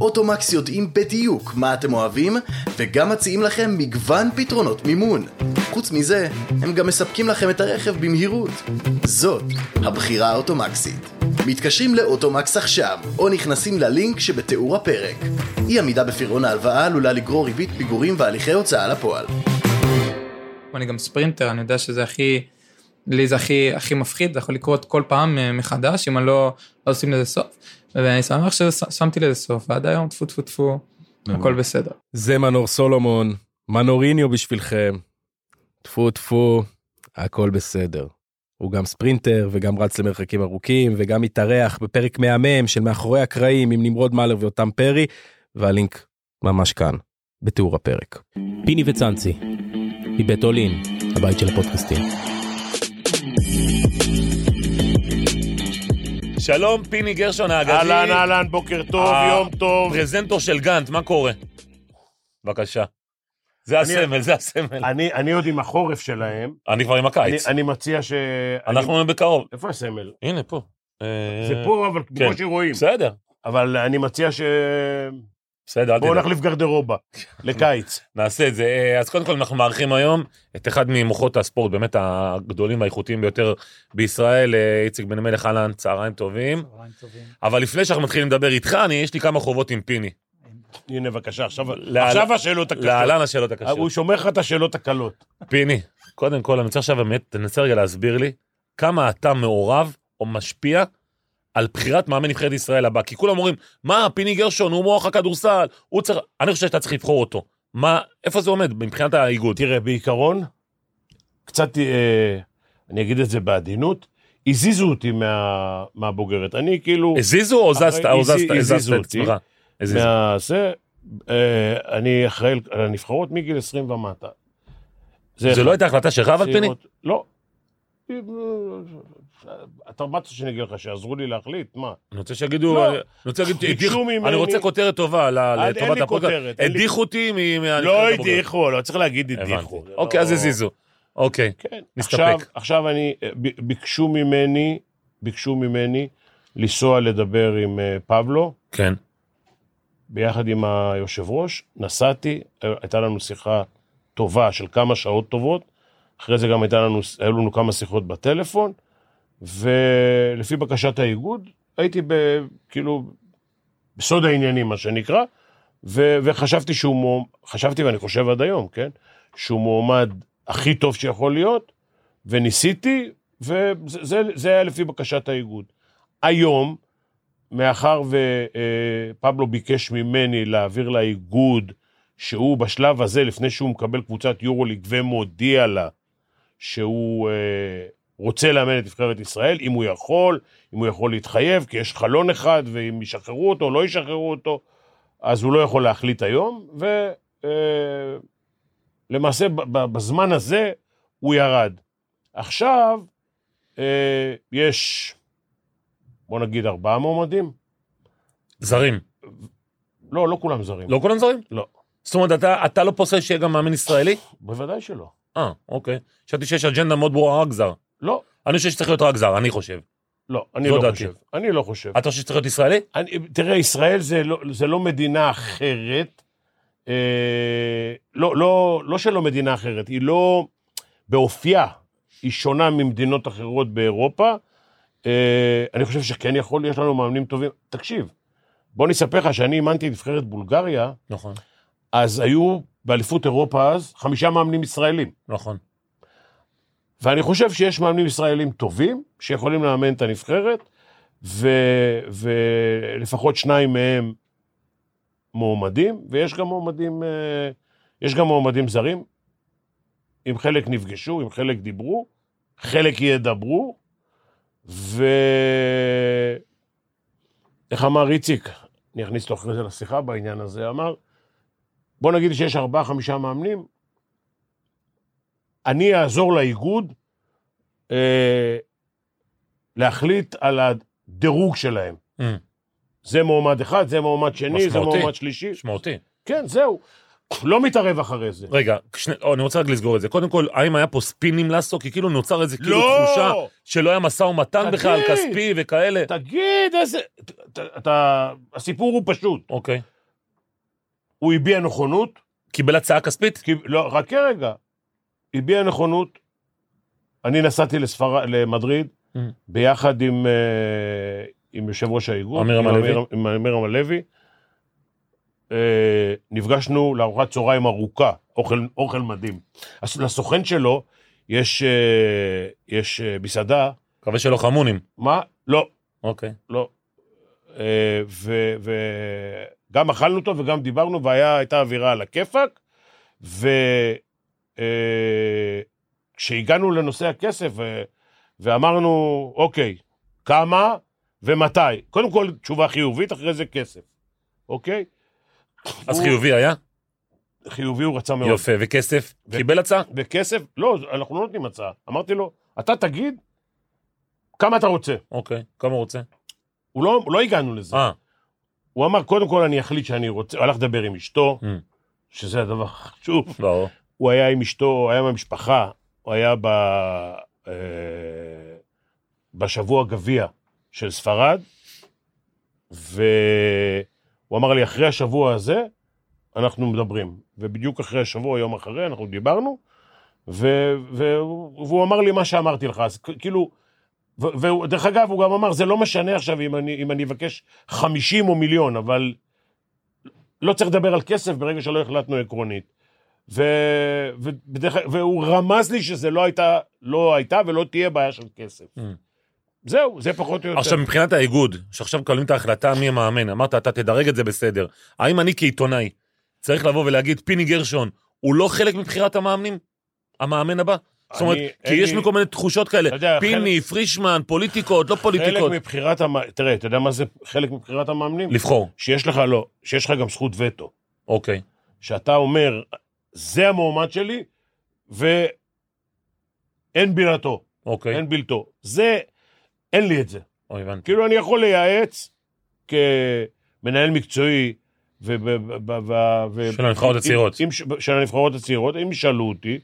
אוטומקס יודעים בדיוק מה אתם אוהבים, וגם מציעים לכם מגוון פתרונות מימון. חוץ מזה, הם גם מספקים לכם את הרכב במהירות. זאת הבחירה האוטומקסית. מתקשרים לאוטומקס עכשיו, או נכנסים ללינק שבתיאור הפרק. אי עמידה בפירעון ההלוואה עלולה לגרור ריבית פיגורים והליכי הוצאה לפועל. אני גם ספרינטר, אני יודע שזה הכי, לי זה הכי, הכי מפחיד, זה יכול לקרות כל פעם אה, מחדש, אם אני לא, לא עושים לזה סוף. ואני שמח ששמתי לזה סוף, ועד היום טפו טפו טפו, הכל בסדר. זה מנור סולומון, מנוריניו בשבילכם. טפו טפו, הכל בסדר. הוא גם ספרינטר וגם רץ למרחקים ארוכים וגם התארח בפרק מהמם של מאחורי הקרעים עם נמרוד מאלר ואותם פרי, והלינק ממש כאן, בתיאור הפרק. פיני וצאנצי, מבית אולין, הבית של הפודקאסטים. שלום, פיני גרשון האגדי. אהלן, אהלן, בוקר טוב, אה, יום טוב. פרזנטור של גאנט, מה קורה? בבקשה. זה אני- הסמל, זה הסמל. אני אני עוד עם החורף שלהם. אני כבר עם אני- הקיץ. אני מציע ש... אנחנו בקרוב. איפה הסמל? הנה, פה. אה, זה פה, אבל כן. בקושי רואים. בסדר, אבל אני מציע ש... בסדר, אל בואו תדאג. נחליף גרדרובה לקיץ. נעשה את זה. אה, אז קודם כל אנחנו מארחים היום את אחד ממוחות הספורט, באמת הגדולים והאיכותיים ביותר בישראל, אה, איציק בן מלך אהלן, צהריים טובים. אבל לפני שאנחנו מתחילים לדבר איתך, אני, יש לי כמה חובות עם פיני. הנה, בבקשה, עכשיו להל- עכשיו השאלות הקשות. להלן השאלות הוא הקשות. שומר לך את השאלות הקלות. פיני, קודם כל, אני רוצה עכשיו באמת, תנסה רגע להסביר לי כמה אתה מעורב או משפיע על בחירת מאמן נבחרת ישראל הבא. כי כולם אומרים, מה, פיני גרשון, הוא מוח הכדורסל, הוא צריך... אני חושב שאתה צריך לבחור אותו. מה, איפה זה עומד מבחינת האיגוד? תראה, בעיקרון, קצת, אה, אני אגיד את זה בעדינות, הזיזו אותי מה- מהבוגרת. אני כאילו... הזיזו או זזת, או זזת, הזזת את. עצמך? הזיזו. מה... זה, אה, אני אחראי על הנבחרות מגיל 20 ומטה. זה אחד. לא הייתה החלטה שלך אבל פיני? לא. אתה אמרת שאני אגיד לך שיעזרו לי להחליט, מה? אני רוצה שיגידו, לא. אני רוצה להגיד, ביקשו ממני- אני רוצה כותרת טובה לטובת הפודקאסט. כותרת, אין לי- הדיחו אותי מ- לא. הדיחו, לא צריך להגיד. הדיחו. אוקיי, לא- אז הזיזו. אוקיי, כן. נסתפק. עכשיו, אני, ב- ביקשו ממני, ביקשו ממני לנסוע לדבר עם אה, פבלו, כן. ביחד עם היושב ראש, נסעתי, אה, הייתה לנו שיחה טובה של כמה שעות טובות, אחרי זה גם הייתה לנו, היו לנו כמה שיחות בטלפון, ולפי בקשת האיגוד, הייתי ב, כאילו, בסוד העניינים, מה שנקרא, ו, וחשבתי שהוא, מועמד, חשבתי ואני חושב עד היום, כן, שהוא מועמד הכי טוב שיכול להיות, וניסיתי, וזה זה, זה היה לפי בקשת האיגוד. היום, מאחר ופבלו ביקש ממני להעביר לאיגוד שהוא בשלב הזה, לפני שהוא מקבל קבוצת יורוליג ומודיע לה שהוא אה, רוצה לאמן את נבחרת ישראל, אם הוא יכול, אם הוא יכול להתחייב, כי יש חלון אחד, ואם ישחררו אותו או לא ישחררו אותו, אז הוא לא יכול להחליט היום, ולמעשה בזמן הזה הוא ירד. עכשיו אה, יש, בוא נגיד, ארבעה מועמדים. זרים. לא, לא כולם זרים. לא כולם זרים? לא. זאת אומרת, אתה, אתה לא פוסל שיהיה גם מאמן ישראלי? בוודאי שלא. אה, אוקיי. חשבתי שיש אג'נדה מאוד ברורה רק זר. לא, אני חושב שצריך להיות רק זר, אני חושב. לא, אני לא דעתי. חושב. אני לא חושב. אתה חושב שצריך להיות ישראלי? אני, תראה, ישראל זה לא, זה לא מדינה אחרת. אה, לא, לא, לא שלא מדינה אחרת, היא לא, באופייה, היא שונה ממדינות אחרות באירופה. אה, אני חושב שכן יכול, יש לנו מאמנים טובים. תקשיב, בוא אני אספר לך שאני אימנתי את נבחרת בולגריה, נכון, אז היו באליפות אירופה אז חמישה מאמנים ישראלים. נכון. ואני חושב שיש מאמנים ישראלים טובים, שיכולים לאמן את הנבחרת, ו- ולפחות שניים מהם מועמדים, ויש גם מועמדים, אה, יש גם מועמדים זרים. עם חלק נפגשו, עם חלק דיברו, חלק ידברו, ו... איך אמר איציק? אני אכניס אותו אחרי זה לשיחה בעניין הזה, אמר, בוא נגיד שיש ארבעה, חמישה מאמנים, אני אעזור לאיגוד אה, להחליט על הדירוג שלהם. Mm, זה מועמד אחד, זה מועמד שני, זה משמעותי. מועמד שלישי. משמעותי. כן, זהו. לא מתערב אחרי זה. רגע, שני, או, אני רוצה רק לסגור את זה. קודם כל, האם היה פה ספינים לסו? כי כאילו נוצר איזה כאילו לא! תחושה שלא היה משא ומתן תגיד. בכלל, כספי וכאלה. תגיד איזה... אתה, אתה... הסיפור הוא פשוט. אוקיי. הוא הביע נכונות, קיבל הצעה כספית? כי... לא, רק רגע. הביע נכונות. אני נסעתי לספר... למדריד Mm. ביחד עם, אה, עם יושב ראש האיגוד. עמירם עם הלוי. עם עמירם הלוי. אה, נפגשנו לארוחת צהריים ארוכה, אוכל, אוכל מדהים. אז לסוכן שלו יש, אה, יש מסעדה, מקווה שלא חמונים. מה? לא, אוקיי. לא. אה, וגם אכלנו אותו וגם דיברנו, והייתה אווירה על הכיפאק. וכשהגענו לנושא הכסף, ואמרנו, אוקיי, כמה ומתי? קודם כל, תשובה חיובית, אחרי זה כסף, אוקיי? אז הוא- חיובי היה? חיובי הוא רצה מאוד. יפה. וכסף? ו- קיבל הצעה? וכסף? לא, אנחנו לא נותנים הצעה. אמרתי לו, אתה תגיד כמה אתה רוצה. אוקיי. כמה הוא רוצה? הוא לא, לא הגענו לזה. אה, הוא אמר, קודם כל אני אחליט שאני רוצה, הוא הלך לדבר עם אשתו, Mm. שזה הדבר החשוב. לא. הוא היה עם אשתו, הוא היה עם המשפחה, הוא היה ב... אה, בשבוע גביע של ספרד, והוא אמר לי, אחרי השבוע הזה, אנחנו מדברים. ובדיוק אחרי השבוע, יום אחרי, אנחנו דיברנו, ו... והוא... והוא אמר לי מה שאמרתי לך, אז כאילו... ו- ודרך אגב, הוא גם אמר, זה לא משנה עכשיו אם אני, אם אני אבקש 50 או מיליון, אבל לא צריך לדבר על כסף ברגע שלא החלטנו עקרונית. ו... ובדרך... והוא רמז לי שזה לא הייתה, לא הייתה ולא תהיה בעיה של כסף. Mm. זהו, זה פחות או יותר. עכשיו, מבחינת האיגוד, שעכשיו מקבלים את ההחלטה מי המאמן, אמרת, אתה תדרג את זה בסדר. האם אני כעיתונאי צריך לבוא ולהגיד, פיני גרשון, הוא לא חלק מבחירת המאמנים? המאמן הבא? זאת אומרת, כי יש לי- כל מיני תחושות כאלה, יודע, פיני, פרישמן, פוליטיקות, לא חלק פוליטיקות. מבחירת המאמנים, תראה, אתה יודע מה זה חלק מבחירת המאמנים? לבחור, שיש לך, לא, שיש לך גם זכות וטו. אוקיי. שאתה אומר, זה המועמד שלי, ואין בלתו, אוקיי. אין בלתו. זה, אין לי את זה. אוי, הבנתי. כאילו, אני יכול לייעץ כמנהל מקצועי, ו... של הנבחרות הצעירות. של הנבחרות הצעירות, אם ישאלו אותי,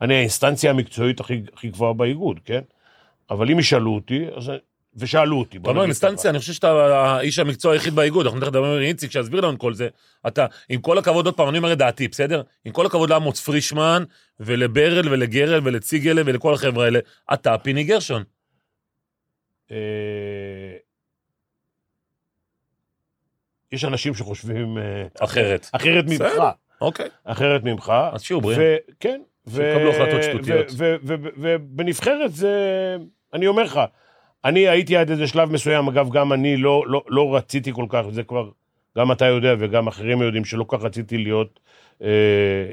אני האינסטנציה המקצועית הכי, הכי גבוהה באיגוד, כן? אבל אם ישאלו אותי, אז... ושאלו אותי. אתה אומר אינסטנציה. אני חושב שאתה האיש המקצוע היחיד באיגוד, אנחנו תכף נדבר עם איציק שיסביר לנו כל זה. אתה, עם כל הכבוד, עוד פעם, אני אומר את דעתי, בסדר? עם כל הכבוד לעמוס פרישמן, ולברל, ולגרל, ולציגלה, ולכל החבר'ה האלה, אתה פיני גרשון. אה, יש אנשים שחושבים אה, אחרת. אחרת ממך. אוקיי. אחרת ממך. אז שיהיו בריאים. כן. שיקבלו החלטות שטותיות. ובנבחרת זה, אני אומר לך, אני הייתי עד איזה שלב מסוים, אגב, גם אני לא, לא, לא רציתי כל כך, זה כבר, גם אתה יודע וגם אחרים יודעים שלא כך רציתי להיות אה,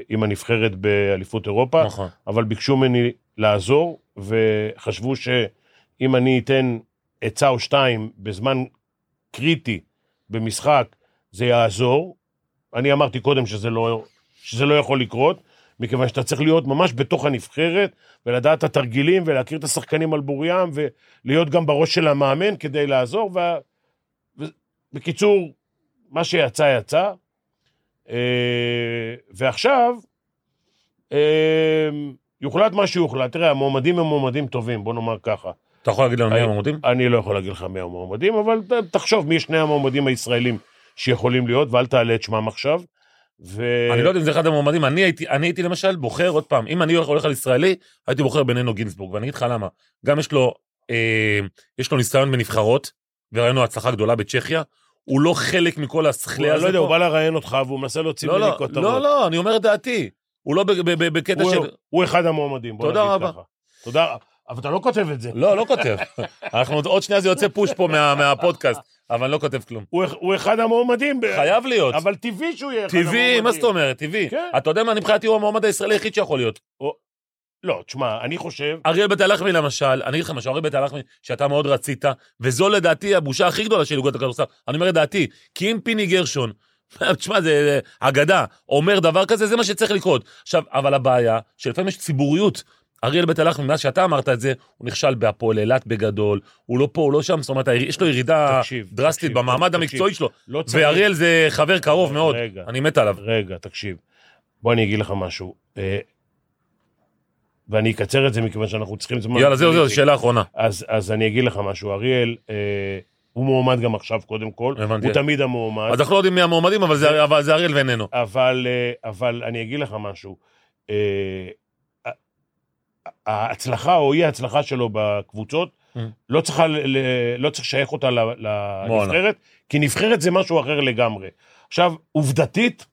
עם הנבחרת באליפות אירופה. נכון. אבל ביקשו ממני לעזור, וחשבו שאם אני אתן עצה או שתיים בזמן קריטי במשחק, זה יעזור. אני אמרתי קודם שזה לא, שזה לא יכול לקרות, מכיוון שאתה צריך להיות ממש בתוך הנבחרת, ולדעת את התרגילים, ולהכיר את השחקנים על בוריים, ולהיות גם בראש של המאמן כדי לעזור. ו... ו... בקיצור, מה שיצא, יצא. אה, ועכשיו, אה, יוחלט מה שיוחלט. תראה, המועמדים הם מועמדים טובים, בוא נאמר ככה. אתה יכול להגיד לנו מי המועמדים? אני לא יכול להגיד לך מי המועמדים, אבל תחשוב מי שני המועמדים הישראלים שיכולים להיות, ואל תעלה את שמם עכשיו. ו... אני לא יודע אם זה אחד המועמדים, אני הייתי, אני הייתי למשל בוחר, עוד פעם, אם אני הולך על ישראלי, הייתי בוחר בינינו גינזבורג, ואני אגיד לך למה. גם יש לו, אה, יש לו ניסיון בנבחרות, וראינו הצלחה גדולה בצ'כיה, הוא לא חלק מכל השכלי אני הזה לא יודע, הוא. בא לראיין אותך והוא מנסה להוציא לא, ממני לא, כותרות. לא, לא, אני אומר את דעתי. הוא לא בקטע של... הוא אחד המועמדים, בוא נגיד רבה. ככה. תודה, אבל אתה לא כותב את זה. לא, לא כותב. אנחנו עוד שנייה זה יוצא פוש פה מה- מהפודקאסט, אבל לא כותב כלום. הוא- הוא אחד המועמדים. חייב להיות. אבל טבעי שהוא יהיה אחד המועמדים. טבעי, מה זאת אומרת? טבעי. כן. אתה יודע מה, אני מבחינתי הוא המועמד הישראלי היחיד שיכול להיות. לא, תשמע, אני חושב... אריאל בית הלחמי למשל, אני אגיד לך משהו, אריאל בית הלחמי, שאתה מאוד רצית, וזו לדעתי הבושה הכי גדולה של איגוד הכדורסל. אני אומר את דעתי, כי אם פיני גרשון תשמע, זה אגדה, אומר דבר כזה, זה מה שצריך לקרות. עכשיו, אבל הבעיה, שלפעמים יש ציבוריות. אריאל בית הלחמי, מאז שאתה אמרת את זה, הוא נכשל בהפועל אילת בגדול, הוא לא פה, הוא לא שם, זאת אומרת, יש לו ירידה תקשיב, דרסטית תקשיב, במעמד תקשיב. המקצועי שלו. לא צריך... ואריאל זה חבר קרוב מאוד, רגע. אני מת עליו. רגע, תקשיב. בוא אני אגיד לך משהו. אה, ואני אקצר את זה מכיוון שאנחנו צריכים זמן. יאללה, זהו, זהו. שאלה אחרונה. אז, אז אני אגיד לך משהו. אריאל, אה, הוא מועמד גם עכשיו, קודם כל. הבנתי. הוא תמיד המועמד. אז אנחנו לא יודעים מי המועמדים, אבל זה- אבל זה אריאל ואיננו. אבל, אה, אבל אני אגיד לך משהו. ההצלחה או אי ההצלחה שלו בקבוצות, Mm. לא צריכה, ל- ל- לא צריך לשייך אותה לנבחרת, כי נבחרת זה משהו אחר לגמרי. עכשיו, עובדתית,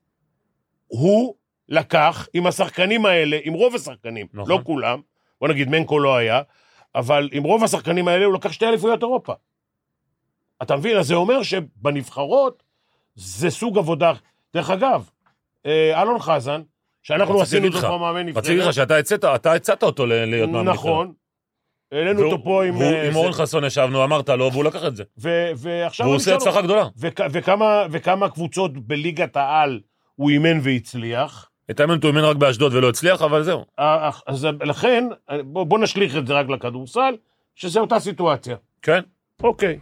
הוא לקח עם השחקנים האלה, עם רוב השחקנים, נכון. לא כולם, בוא נגיד מנקו לא היה, אבל עם רוב השחקנים האלה הוא לקח שתי אליפויות אירופה. אתה מבין? אז זה אומר שבנבחרות זה סוג עבודה. דרך אגב, אה, אלון חזן, שאנחנו עשינו אותו לך, פה מאמן נבחרת. רציתי לך שאתה הצעת, אתה הצעת אותו להיות מאמן נבחרת. נכון. העלינו אותו פה עם... אה, עם זה- אורן חסון ישבנו, אמרת לו, והוא לקח את זה. ועכשיו והוא עושה הצלחה גדולה. וכ- וכמה, קבוצות בליגת העל הוא אימן והצליח. את האמת הוא אימן רק באשדוד ולא הצליח, אבל זהו. אה, אז לכן, בוא נשליך את זה רק לכדורסל, שזה אותה סיטואציה. כן. אוקיי.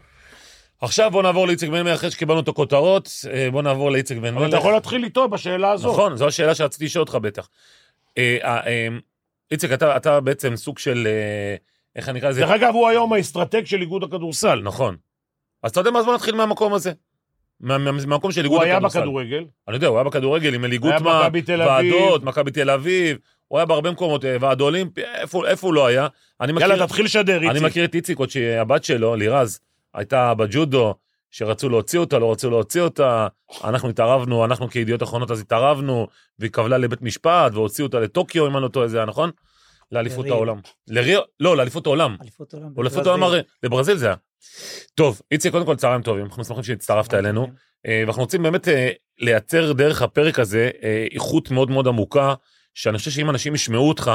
עכשיו בוא נעבור לאיציק בן מלך, אחרי שקיבלנו את הכותרות, אה, בוא נעבור לאיציק בן אבל אתה מלך. יכול להתחיל איתו בשאלה הזאת. נכון, זו השאלה שרציתי לשאול אותך בטח. אה, אה, איציק, אתה אתה בעצם סוג של, איך אני אקרא לזה? דרך אגב, הוא היום האסטרטג של איגוד הכדורסל. נכון. אז אתה יודע מה, אז בוא נתחיל מהמקום הזה. מה- מה- מהמקום של איגוד הוא היה הכדורסל. בכדורגל, אני יודע, הוא היה בכדורגל עם אלי היה גוטמן, במכבי תל אביב. ועדות, מכבי תל אביב, הוא היה בהרבה מקומות, ועד אולימפי, איפה איפה הוא לא היה? אני יאללה, תתחיל לשדר, אני איציק. מכיר את איציק עוד שהבת שלו, לירז, הייתה בג'ודו, שרצו להוציא אותה, לא רצו להוציא אותה, אנחנו התערבנו, אנחנו כידיעות אחרונות אז התערבנו, והיא קבלה לבית משפט, והוציאו אותה לטוקיו, אם אני לא טועה, זה היה נכון? לאליפות. העולם. לריו? לא, לאליפות העולם. אליפות עולם. או לאליפות בברזיל. העולם, הרי- לברזיל זה היה. טוב, איציק, קודם כל צהריים טובים, אנחנו שמחים שהצטרפת אלינו. אה, ואנחנו רוצים באמת אה, לייצר דרך הפרק הזה אה, איכות מאוד מאוד עמוקה, שאני חושב שאם אנשים ישמעו אותך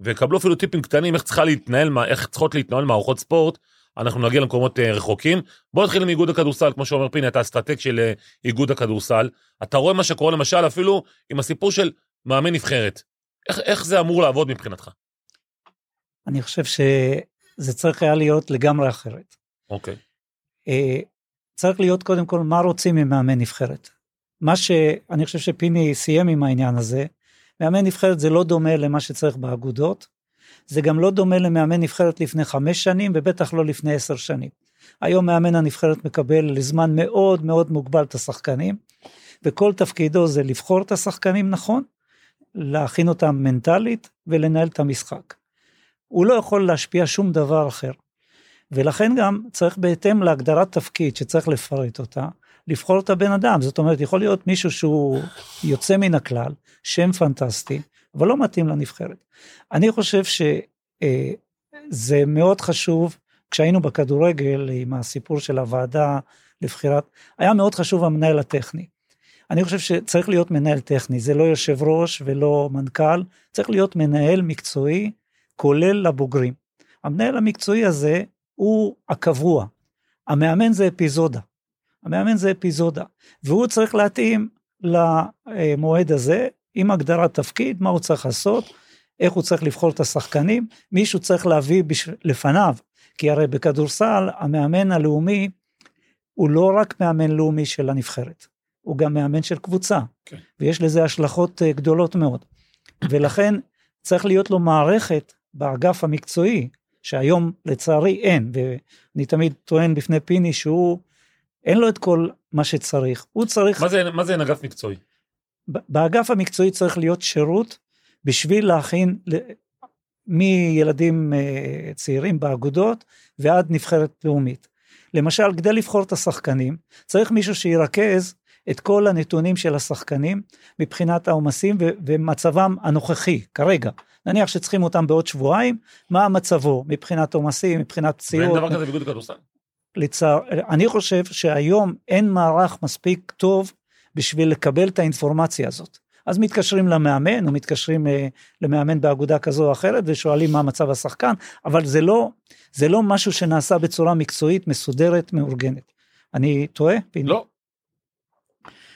ויקבלו אפילו טיפים קטנים איך צריכה להתנהל, איך צריכות להתנהל מערכות ספורט, אנחנו נגיע למקומות אה, רחוקים. בוא נתחיל עם איגוד הכדורסל, כמו שאומר פיני, אתה אסטרטג של אה, איגוד הכדורסל. אתה רואה מה שקורה למשל אפילו עם הסיפור של מאמן נבחרת. איך, איך זה אמור לעבוד מבחינתך? אני חושב שזה צריך היה להיות לגמרי אחרת. אוקיי. אה, צריך להיות קודם כל מה רוצים ממאמן נבחרת. מה שאני חושב שפיני סיים עם העניין הזה, מאמן נבחרת זה לא דומה למה שצריך באגודות, זה גם לא דומה למאמן נבחרת לפני חמש שנים ובטח לא לפני עשר שנים. היום מאמן הנבחרת מקבל לזמן מאוד מאוד מוגבל את השחקנים, וכל תפקידו זה לבחור את השחקנים נכון, להכין אותם מנטלית ולנהל את המשחק. הוא לא יכול להשפיע שום דבר אחר. ולכן גם צריך בהתאם להגדרת תפקיד שצריך לפרט אותה, לבחור את הבן אדם. זאת אומרת, יכול להיות מישהו שהוא יוצא מן הכלל, שם פנטסטי, אבל לא מתאים לנבחרת. אני חושב שזה מאוד חשוב, כשהיינו בכדורגל עם הסיפור של הוועדה לבחירת, היה מאוד חשוב המנהל הטכני. אני חושב שצריך להיות מנהל טכני, זה לא יושב ראש ולא מנכ"ל, צריך להיות מנהל מקצועי, כולל לבוגרים. המנהל המקצועי הזה הוא הקבוע. המאמן זה אפיזודה. המאמן זה אפיזודה. והוא צריך להתאים למועד הזה, עם הגדרת תפקיד, מה הוא צריך לעשות, איך הוא צריך לבחור את השחקנים, מישהו צריך להביא בשב... לפניו, כי הרי בכדורסל המאמן הלאומי הוא לא רק מאמן לאומי של הנבחרת, הוא גם מאמן של קבוצה, כן. ויש לזה השלכות אה, גדולות מאוד. ולכן צריך להיות לו מערכת באגף המקצועי, שהיום לצערי אין, ואני תמיד טוען בפני פיני שהוא, אין לו את כל מה שצריך, הוא צריך, מה זה, מה זה אין אגף מקצועי? באגף המקצועי צריך להיות שירות בשביל להכין מילדים אה, צעירים באגודות ועד נבחרת לאומית. למשל, כדי לבחור את השחקנים, צריך מישהו שירכז את כל הנתונים של השחקנים מבחינת העומסים ו- ומצבם הנוכחי, כרגע. נניח שצריכים אותם בעוד שבועיים, מה מצבו מבחינת עומסים, מבחינת ואין פציעות. דבר כזה באיגוד הכדורסל. לצער, אני חושב שהיום אין מערך מספיק טוב בשביל לקבל את האינפורמציה הזאת. אז מתקשרים למאמן או מתקשרים אה, למאמן באגודה כזו או אחרת ושואלים מה מצב השחקן, אבל זה לא, זה לא משהו שנעשה בצורה מקצועית, מסודרת, מאורגנת. אני טועה? פיני? לא.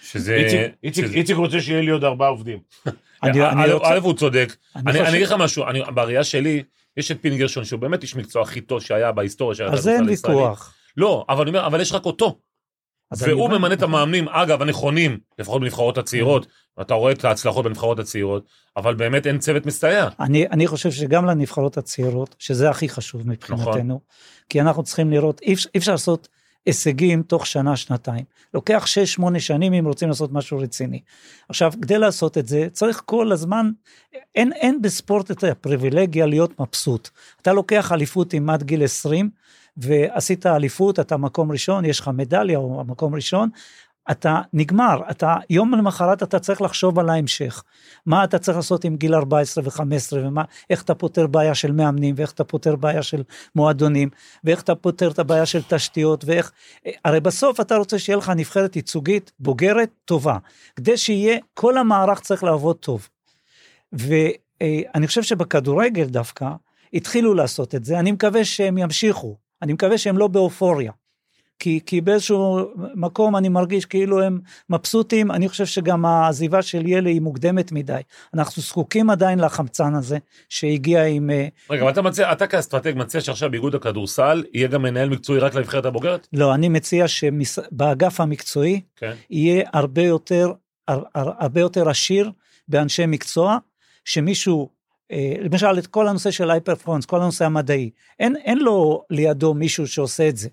שזה... איציק- רוצה שיהיה לי עוד ארבעה עובדים. אני- אני א', רוצה- א', הוא צודק. אני אגיד לך משהו, אני- בראייה שלי, יש את פיני גרשון, שהוא באמת איש מקצוע הכי טוב שהיה בהיסטוריה של על זה אין הכדורסל. ויכוח. לא, אבל אבל יש רק אותו. והוא ממנה את המאמנים, אגב, הנכונים, לפחות בנבחרות הצעירות, ואתה רואה את ההצלחות בנבחרות הצעירות, אבל באמת אין צוות מסתייע. אני, אני חושב שגם לנבחרות הצעירות, שזה הכי חשוב מבחינתנו, נכון. כי אנחנו צריכים לראות, אי אפשר- אי אפשר לעשות הישגים תוך שנה, שנתיים. לוקח 6-8 שנים אם רוצים לעשות משהו רציני. עכשיו, כדי לעשות את זה, צריך כל הזמן, אין, אין בספורט את הפריבילגיה להיות מבסוט. אתה לוקח אליפות עם עד גיל 20, ועשית אליפות, אתה מקום ראשון, יש לך מדליה או מקום ראשון, אתה נגמר, אתה יום למחרת אתה צריך לחשוב על ההמשך. מה אתה צריך לעשות עם גיל 14 ו-15 ומה, איך אתה פותר בעיה של מאמנים ואיך אתה פותר בעיה של מועדונים ואיך אתה פותר את הבעיה של תשתיות ואיך, הרי בסוף אתה רוצה שיהיה לך נבחרת ייצוגית בוגרת טובה, כדי שיהיה, כל המערך צריך לעבוד טוב. ואני חושב שבכדורגל דווקא התחילו לעשות את זה, אני מקווה שהם ימשיכו, אני מקווה שהם לא באופוריה. כי, כי באיזשהו מקום אני מרגיש כאילו הם מבסוטים, אני חושב שגם העזיבה של ילי היא מוקדמת מדי. אנחנו זקוקים עדיין לחמצן הזה שהגיע עם... אה, רגע, אבל אתה מציע, אתה כאסטרטג מציע שעכשיו באיגוד הכדורסל יהיה גם מנהל מקצועי רק לנבחרת הבוגרת? לא, אני מציע שבאגף המקצועי כן. יהיה הרבה יותר, הר- הר- הרבה יותר עשיר באנשי מקצוע, שמישהו, למשל את כל הנושא של הייפרפורנס, כל הנושא המדעי, אין, אין לו לידו מישהו שעושה את זה.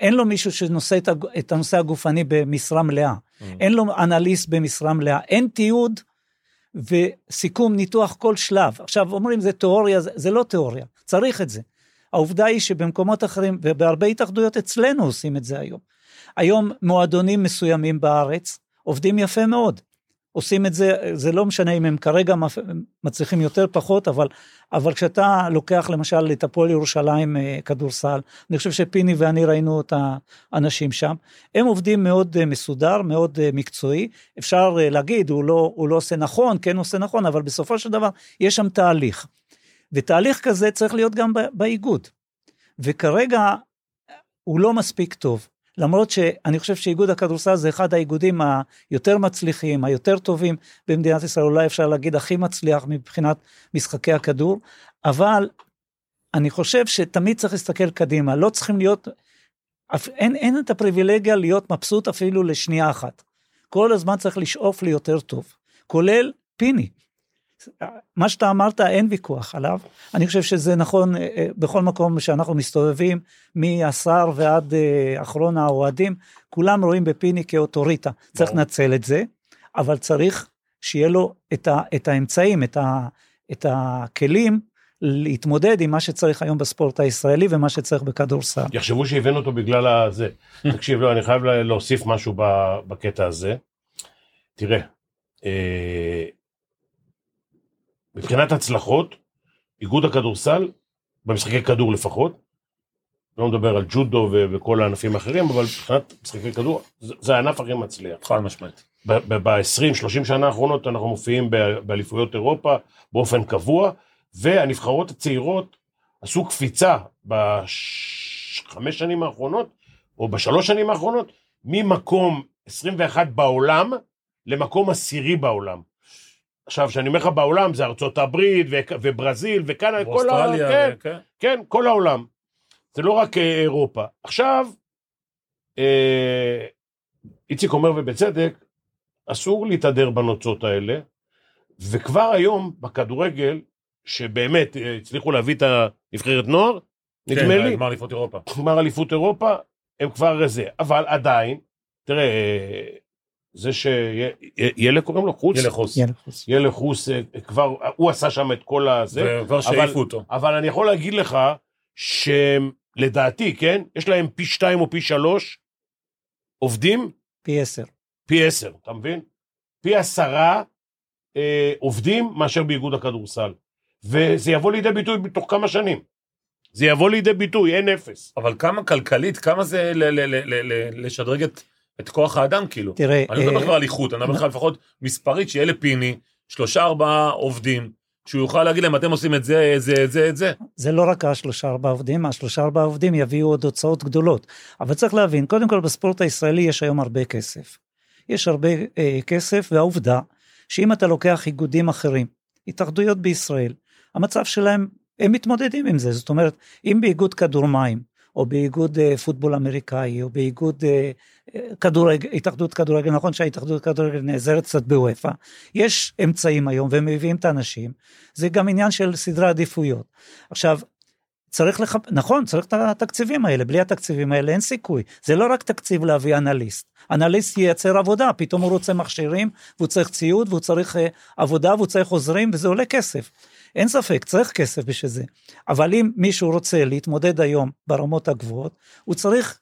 אין לו מישהו שנושא את, את הנושא הגופני במשרה מלאה, אין לו אנליסט במשרה מלאה, אין תיעוד וסיכום ניתוח כל שלב. עכשיו אומרים זה תיאוריה, זה, זה לא תיאוריה, צריך את זה. העובדה היא שבמקומות אחרים, ובהרבה התאחדויות אצלנו עושים את זה היום. היום מועדונים מסוימים בארץ עובדים יפה מאוד. עושים את זה, זה לא משנה אם הם כרגע מצליחים יותר פחות, אבל, אבל כשאתה לוקח למשל את הפועל ירושלים אה, כדורסל, אני חושב שפיני ואני ראינו את האנשים שם, הם עובדים מאוד אה, מסודר, מאוד אה, מקצועי, אפשר להגיד, הוא לא, הוא לא עושה נכון, כן עושה נכון, אבל בסופו של דבר יש שם תהליך. ותהליך כזה צריך להיות גם באיגוד. וכרגע הוא לא מספיק טוב. למרות שאני חושב שאיגוד הכדורסל זה אחד האיגודים היותר מצליחים, היותר טובים במדינת ישראל, אולי אפשר להגיד הכי מצליח מבחינת משחקי הכדור, אבל אני חושב שתמיד צריך להסתכל קדימה, לא צריכים להיות, אין, אין את הפריבילגיה להיות מבסוט אפילו לשנייה אחת. כל הזמן צריך לשאוף ליותר טוב, כולל פיני. מה שאתה אמרת אין ויכוח עליו, אני חושב שזה נכון אה, אה, בכל מקום שאנחנו מסתובבים, מהשר ועד אה, אחרון האוהדים, כולם רואים בפיני כאוטוריטה, צריך. לנצל את זה, אבל צריך שיהיה לו את, ה, את האמצעים, את, ה, את הכלים להתמודד עם מה שצריך היום בספורט הישראלי ומה שצריך בכדורסל. יחשבו שהבאנו אותו בגלל הזה. תקשיב, לא, אני חייב לה- להוסיף משהו בקטע הזה. תראה, אה, מבחינת הצלחות, איגוד הכדורסל, במשחקי כדור לפחות, לא מדבר על ג'ודו ו- וכל הענפים האחרים, אבל מבחינת משחקי כדור, זה זה הענף הכי מצליח. חד משמעית. ב-20-30 שנה האחרונות אנחנו מופיעים ב- באליפויות אירופה באופן קבוע, והנבחרות הצעירות עשו קפיצה בחמש שנים האחרונות, או בשלוש שנים האחרונות, ממקום 21 בעולם למקום עשירי בעולם. עכשיו, כשאני אומר לך בעולם, זה ארצות הברית ו- וברזיל וקנדה, כל ה... אוסטרליה, כן, כן. כן, כל העולם. זה לא רק אה, אירופה. עכשיו, אה, איציק אומר ובצדק, אסור להתהדר בנוצות האלה, וכבר היום בכדורגל, שבאמת אה, הצליחו להביא את הנבחרת נוער, נדמה כן, לי, גמר אליפות אירופה. גמר אליפות אירופה, הם כבר זה. אבל עדיין, תראה, אה, זה שילה קוראים לו? חוס. יאללה, חוץ. ילך חוס, כבר, הוא עשה שם את כל הזה. וכבר שהעיפו אותו. אבל אני יכול להגיד לך שלדעתי, כן, יש להם פי שתיים או פי שלוש עובדים, פי עשר. פי עשר, אתה מבין? פי עשרה אה, עובדים מאשר באיגוד הכדורסל. וזה יבוא לידי ביטוי בתוך כמה שנים. זה יבוא לידי ביטוי, אין אפס. אבל כמה כלכלית, כמה זה ל- ל- ל- ל- ל- לשדרג את- את כוח האדם, כאילו. תראה, אני לא מדבר אה, כבר על איכות, אני מדבר לך לפחות מספרית, שיהיה לפיני שלושה ארבעה עובדים, שהוא יוכל להגיד להם, אתם עושים את זה, את זה, את זה, את זה. זה לא רק השלושה ארבעה עובדים, השלושה ארבעה עובדים יביאו עוד הוצאות גדולות. אבל צריך להבין, קודם כל בספורט הישראלי יש היום הרבה כסף. יש הרבה אה, כסף, והעובדה שאם אתה לוקח איגודים אחרים, התאחדויות בישראל, המצב שלהם, הם מתמודדים עם זה, זאת אומרת, אם באיגוד כדור מים, או באיגוד אה, פוטבול אמריקאי, או באיגוד אה, אה, כדורגל, התאחדות כדורגל, נכון שההתאחדות כדורגל נעזרת קצת בוופא, יש אמצעים היום והם מביאים את האנשים, זה גם עניין של סדרי עדיפויות. עכשיו, צריך לח... נכון, צריך את התקציבים האלה, בלי התקציבים האלה אין סיכוי. זה לא רק תקציב להביא אנליסט. אנליסט ייצר עבודה, פתאום הוא רוצה מכשירים, והוא צריך ציוד, והוא צריך עבודה, והוא צריך עוזרים, וזה עולה כסף. אין ספק, צריך כסף בשביל זה. אבל אם מישהו רוצה להתמודד היום ברמות הגבוהות, הוא צריך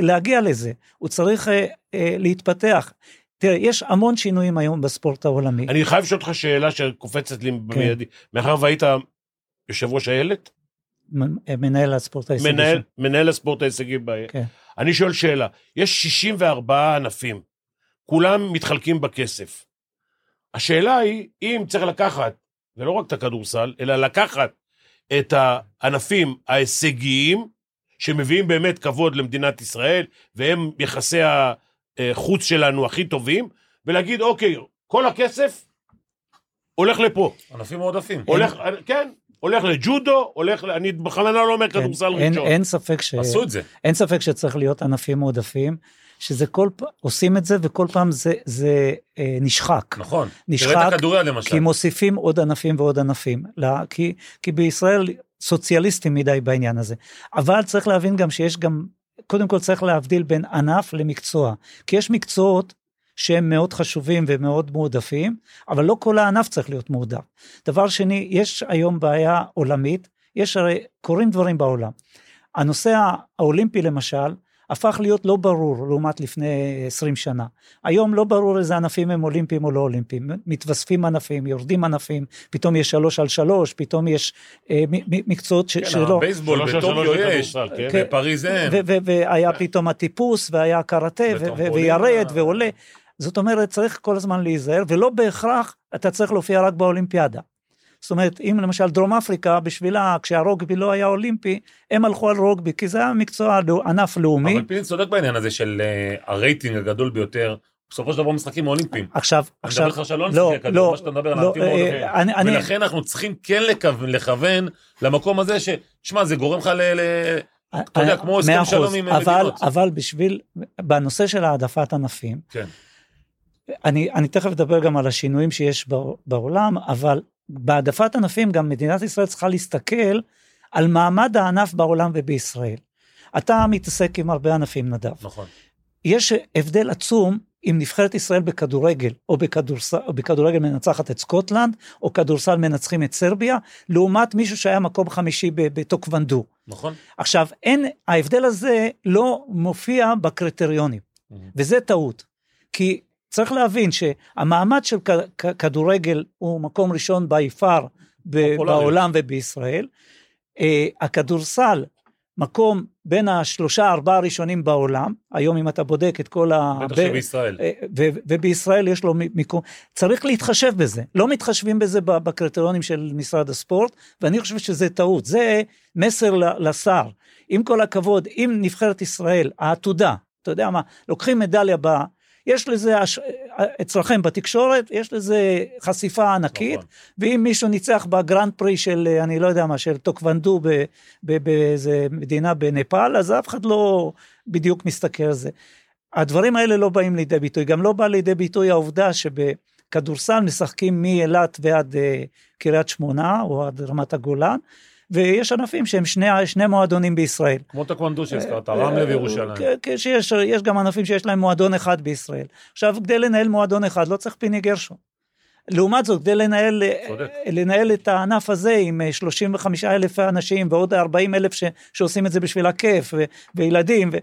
להגיע לזה, הוא צריך uh, uh, להתפתח. תראה, יש המון שינויים היום בספורט העולמי. אני חייב לשאול אותך שאלה שקופצת לי כן. במיידי. מאחר והיית יושב ראש איילת, מנהל הספורט ההישגי. מנהל, שם. מנהל הספורט ההישגי באיילת. כן. אני שואל שאלה, יש 64 ענפים, כולם מתחלקים בכסף. השאלה היא, אם צריך לקחת, ולא רק את הכדורסל, אלא לקחת את הענפים ההישגיים, שמביאים באמת כבוד למדינת ישראל, והם יחסי החוץ שלנו הכי טובים, ולהגיד, אוקיי, כל הכסף הולך לפה. ענפים מועדפים. הולך, כן, הולך לג'ודו, הולך, אני בכוונה לא אומר כן, כדורסל אין, ראשון. אין ספק ש... עשו את זה. אין ספק שצריך להיות ענפים מועדפים, שזה כל פעם, עושים את זה וכל פעם זה, זה אה, נשחק. נכון. נשחק, תראה את הכדוריד למשל. כי מוסיפים עוד ענפים ועוד ענפים. לא, כי, כי בישראל סוציאליסטים מדי בעניין הזה. אבל צריך להבין גם שיש גם, קודם כל צריך להבדיל בין ענף למקצוע. כי יש מקצועות שהם מאוד חשובים ומאוד מועדפים, אבל לא כל הענף צריך להיות מועדף. דבר שני, יש היום בעיה עולמית, יש הרי, קורים דברים בעולם. הנושא האולימפי למשל, הפך להיות לא ברור לעומת לפני 20 שנה. היום לא ברור איזה ענפים הם אולימפיים או לא אולימפיים. מתווספים ענפים, יורדים ענפים, פתאום יש שלוש על שלוש, פתאום יש אה, מ- מ- מקצועות ש- כן, שלא. הבייסבול שלוש על בטוקיו יש, כן. כן. בפריז אין. ו- ו- והיה פתאום הטיפוס והיה קראטה ו- ו- וטרמפולינה. וירד ועולה. זאת אומרת צריך כל הזמן להיזהר ולא בהכרח אתה צריך להופיע רק באולימפיאדה. זאת אומרת אם למשל דרום אפריקה בשבילה כשהרוגבי לא היה אולימפי הם הלכו על רוגבי כי זה היה מקצוע ענף לאומי. אבל פיני צודק בעניין הזה של אה, הרייטינג הגדול ביותר, בסופו של דבר משחקים אולימפיים. עכשיו אני מדבר עכשיו איתך שלא לא, כדור, לא, מה שאתה מדבר על לא, ענפים אה, מועדפים. אני- אני- ולכן אנחנו צריכים כן לכוון- לכוון למקום הזה ש... תשמע, זה גורם לך ל... ל- אתה יודע, כמו הסכם שלום עם מדינות. אבל בשביל, בנושא של העדפת ענפים, כן. אני, אני תכף אדבר גם על השינויים שיש בע- בעולם, אבל בהעדפת ענפים גם מדינת ישראל צריכה להסתכל על מעמד הענף בעולם ובישראל. אתה מתעסק עם הרבה ענפים נדב. נכון. יש הבדל עצום אם נבחרת ישראל בכדורגל או, בכדורס... או בכדורגל מנצחת את סקוטלנד או כדורסל מנצחים את סרביה לעומת מישהו שהיה מקום חמישי בטוקוונדו. נכון. עכשיו אין ההבדל הזה לא מופיע בקריטריונים Mhm. וזה טעות כי צריך להבין שהמעמד של כ- כ- כדורגל הוא מקום ראשון בפער. בעולם ובישראל. אה, הכדורסל מקום בין השלושה ארבעה הראשונים בעולם היום אם אתה בודק את כל ה... בטח ב- שבישראל. אה, ו- ובישראל יש לו מיקום, צריך להתחשב בזה, לא מתחשבים בזה בקריטריונים של משרד הספורט, ואני חושב שזה טעות, זה מסר לשר. עם כל הכבוד, אם נבחרת ישראל, העתודה, אתה יודע מה, לוקחים מדליה ב... יש לזה, הש- אצלכם בתקשורת, יש לזה חשיפה ענקית, נכון. ואם מישהו ניצח בגרנד פרי של, אה, אני לא יודע מה, של טוקוונדו באיזה מדינה בנפאל, אז אף אחד לא בדיוק מסתכל על זה. הדברים האלה לא באים לידי ביטוי, גם לא בא לידי ביטוי העובדה שבכדורסל משחקים מאילת ועד אה, קריית שמונה או עד רמת הגולן, ויש ענפים שהם שני, שני מועדונים בישראל. כמו טקוונדו שהזכרת, רמלה וירושלים. כן, כן, שיש יש גם ענפים שיש להם מועדון אחד בישראל. עכשיו, כדי לנהל מועדון אחד לא צריך פיני גרשון. לעומת זאת, כדי לנהל, צודק. לנהל את הענף הזה עם אה, 35 אלף אנשים ועוד 40 אלף ש, שעושים את זה בשביל הכיף ו, וילדים. ו,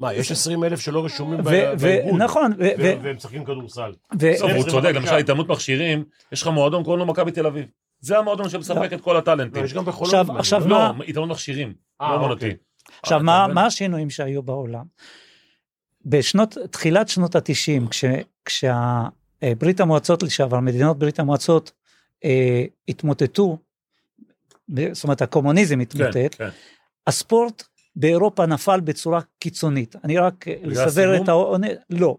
מה, יש 20 אלף שלא רשומים ו, ב- ו, באיגוד. נכון, והם משחקים כדורסל. הוא 25. צודק, למשל התעמלות מכשירים, יש לך מועדון קוראים לו מכבי תל אביב. זה המועדון שמספק את כל לא, הטאלנטים. יש גם בחולון. עכשיו- לא, מה- התעמלות מכשירים, אה, לא אוקיי. אמנותי. עכשיו, אה, מה, השינויים שהיו בעולם? בשנות, תחילת שנות התשעים, כש, כשברית המועצות לשעבר, מדינות ברית המועצות אה, התמוטטו, זאת אומרת הקומוניזם התמוטט, כן, כן. הספורט באירופה נפל בצורה קיצונית. אני רק אה, לסבר? את העונג, לא.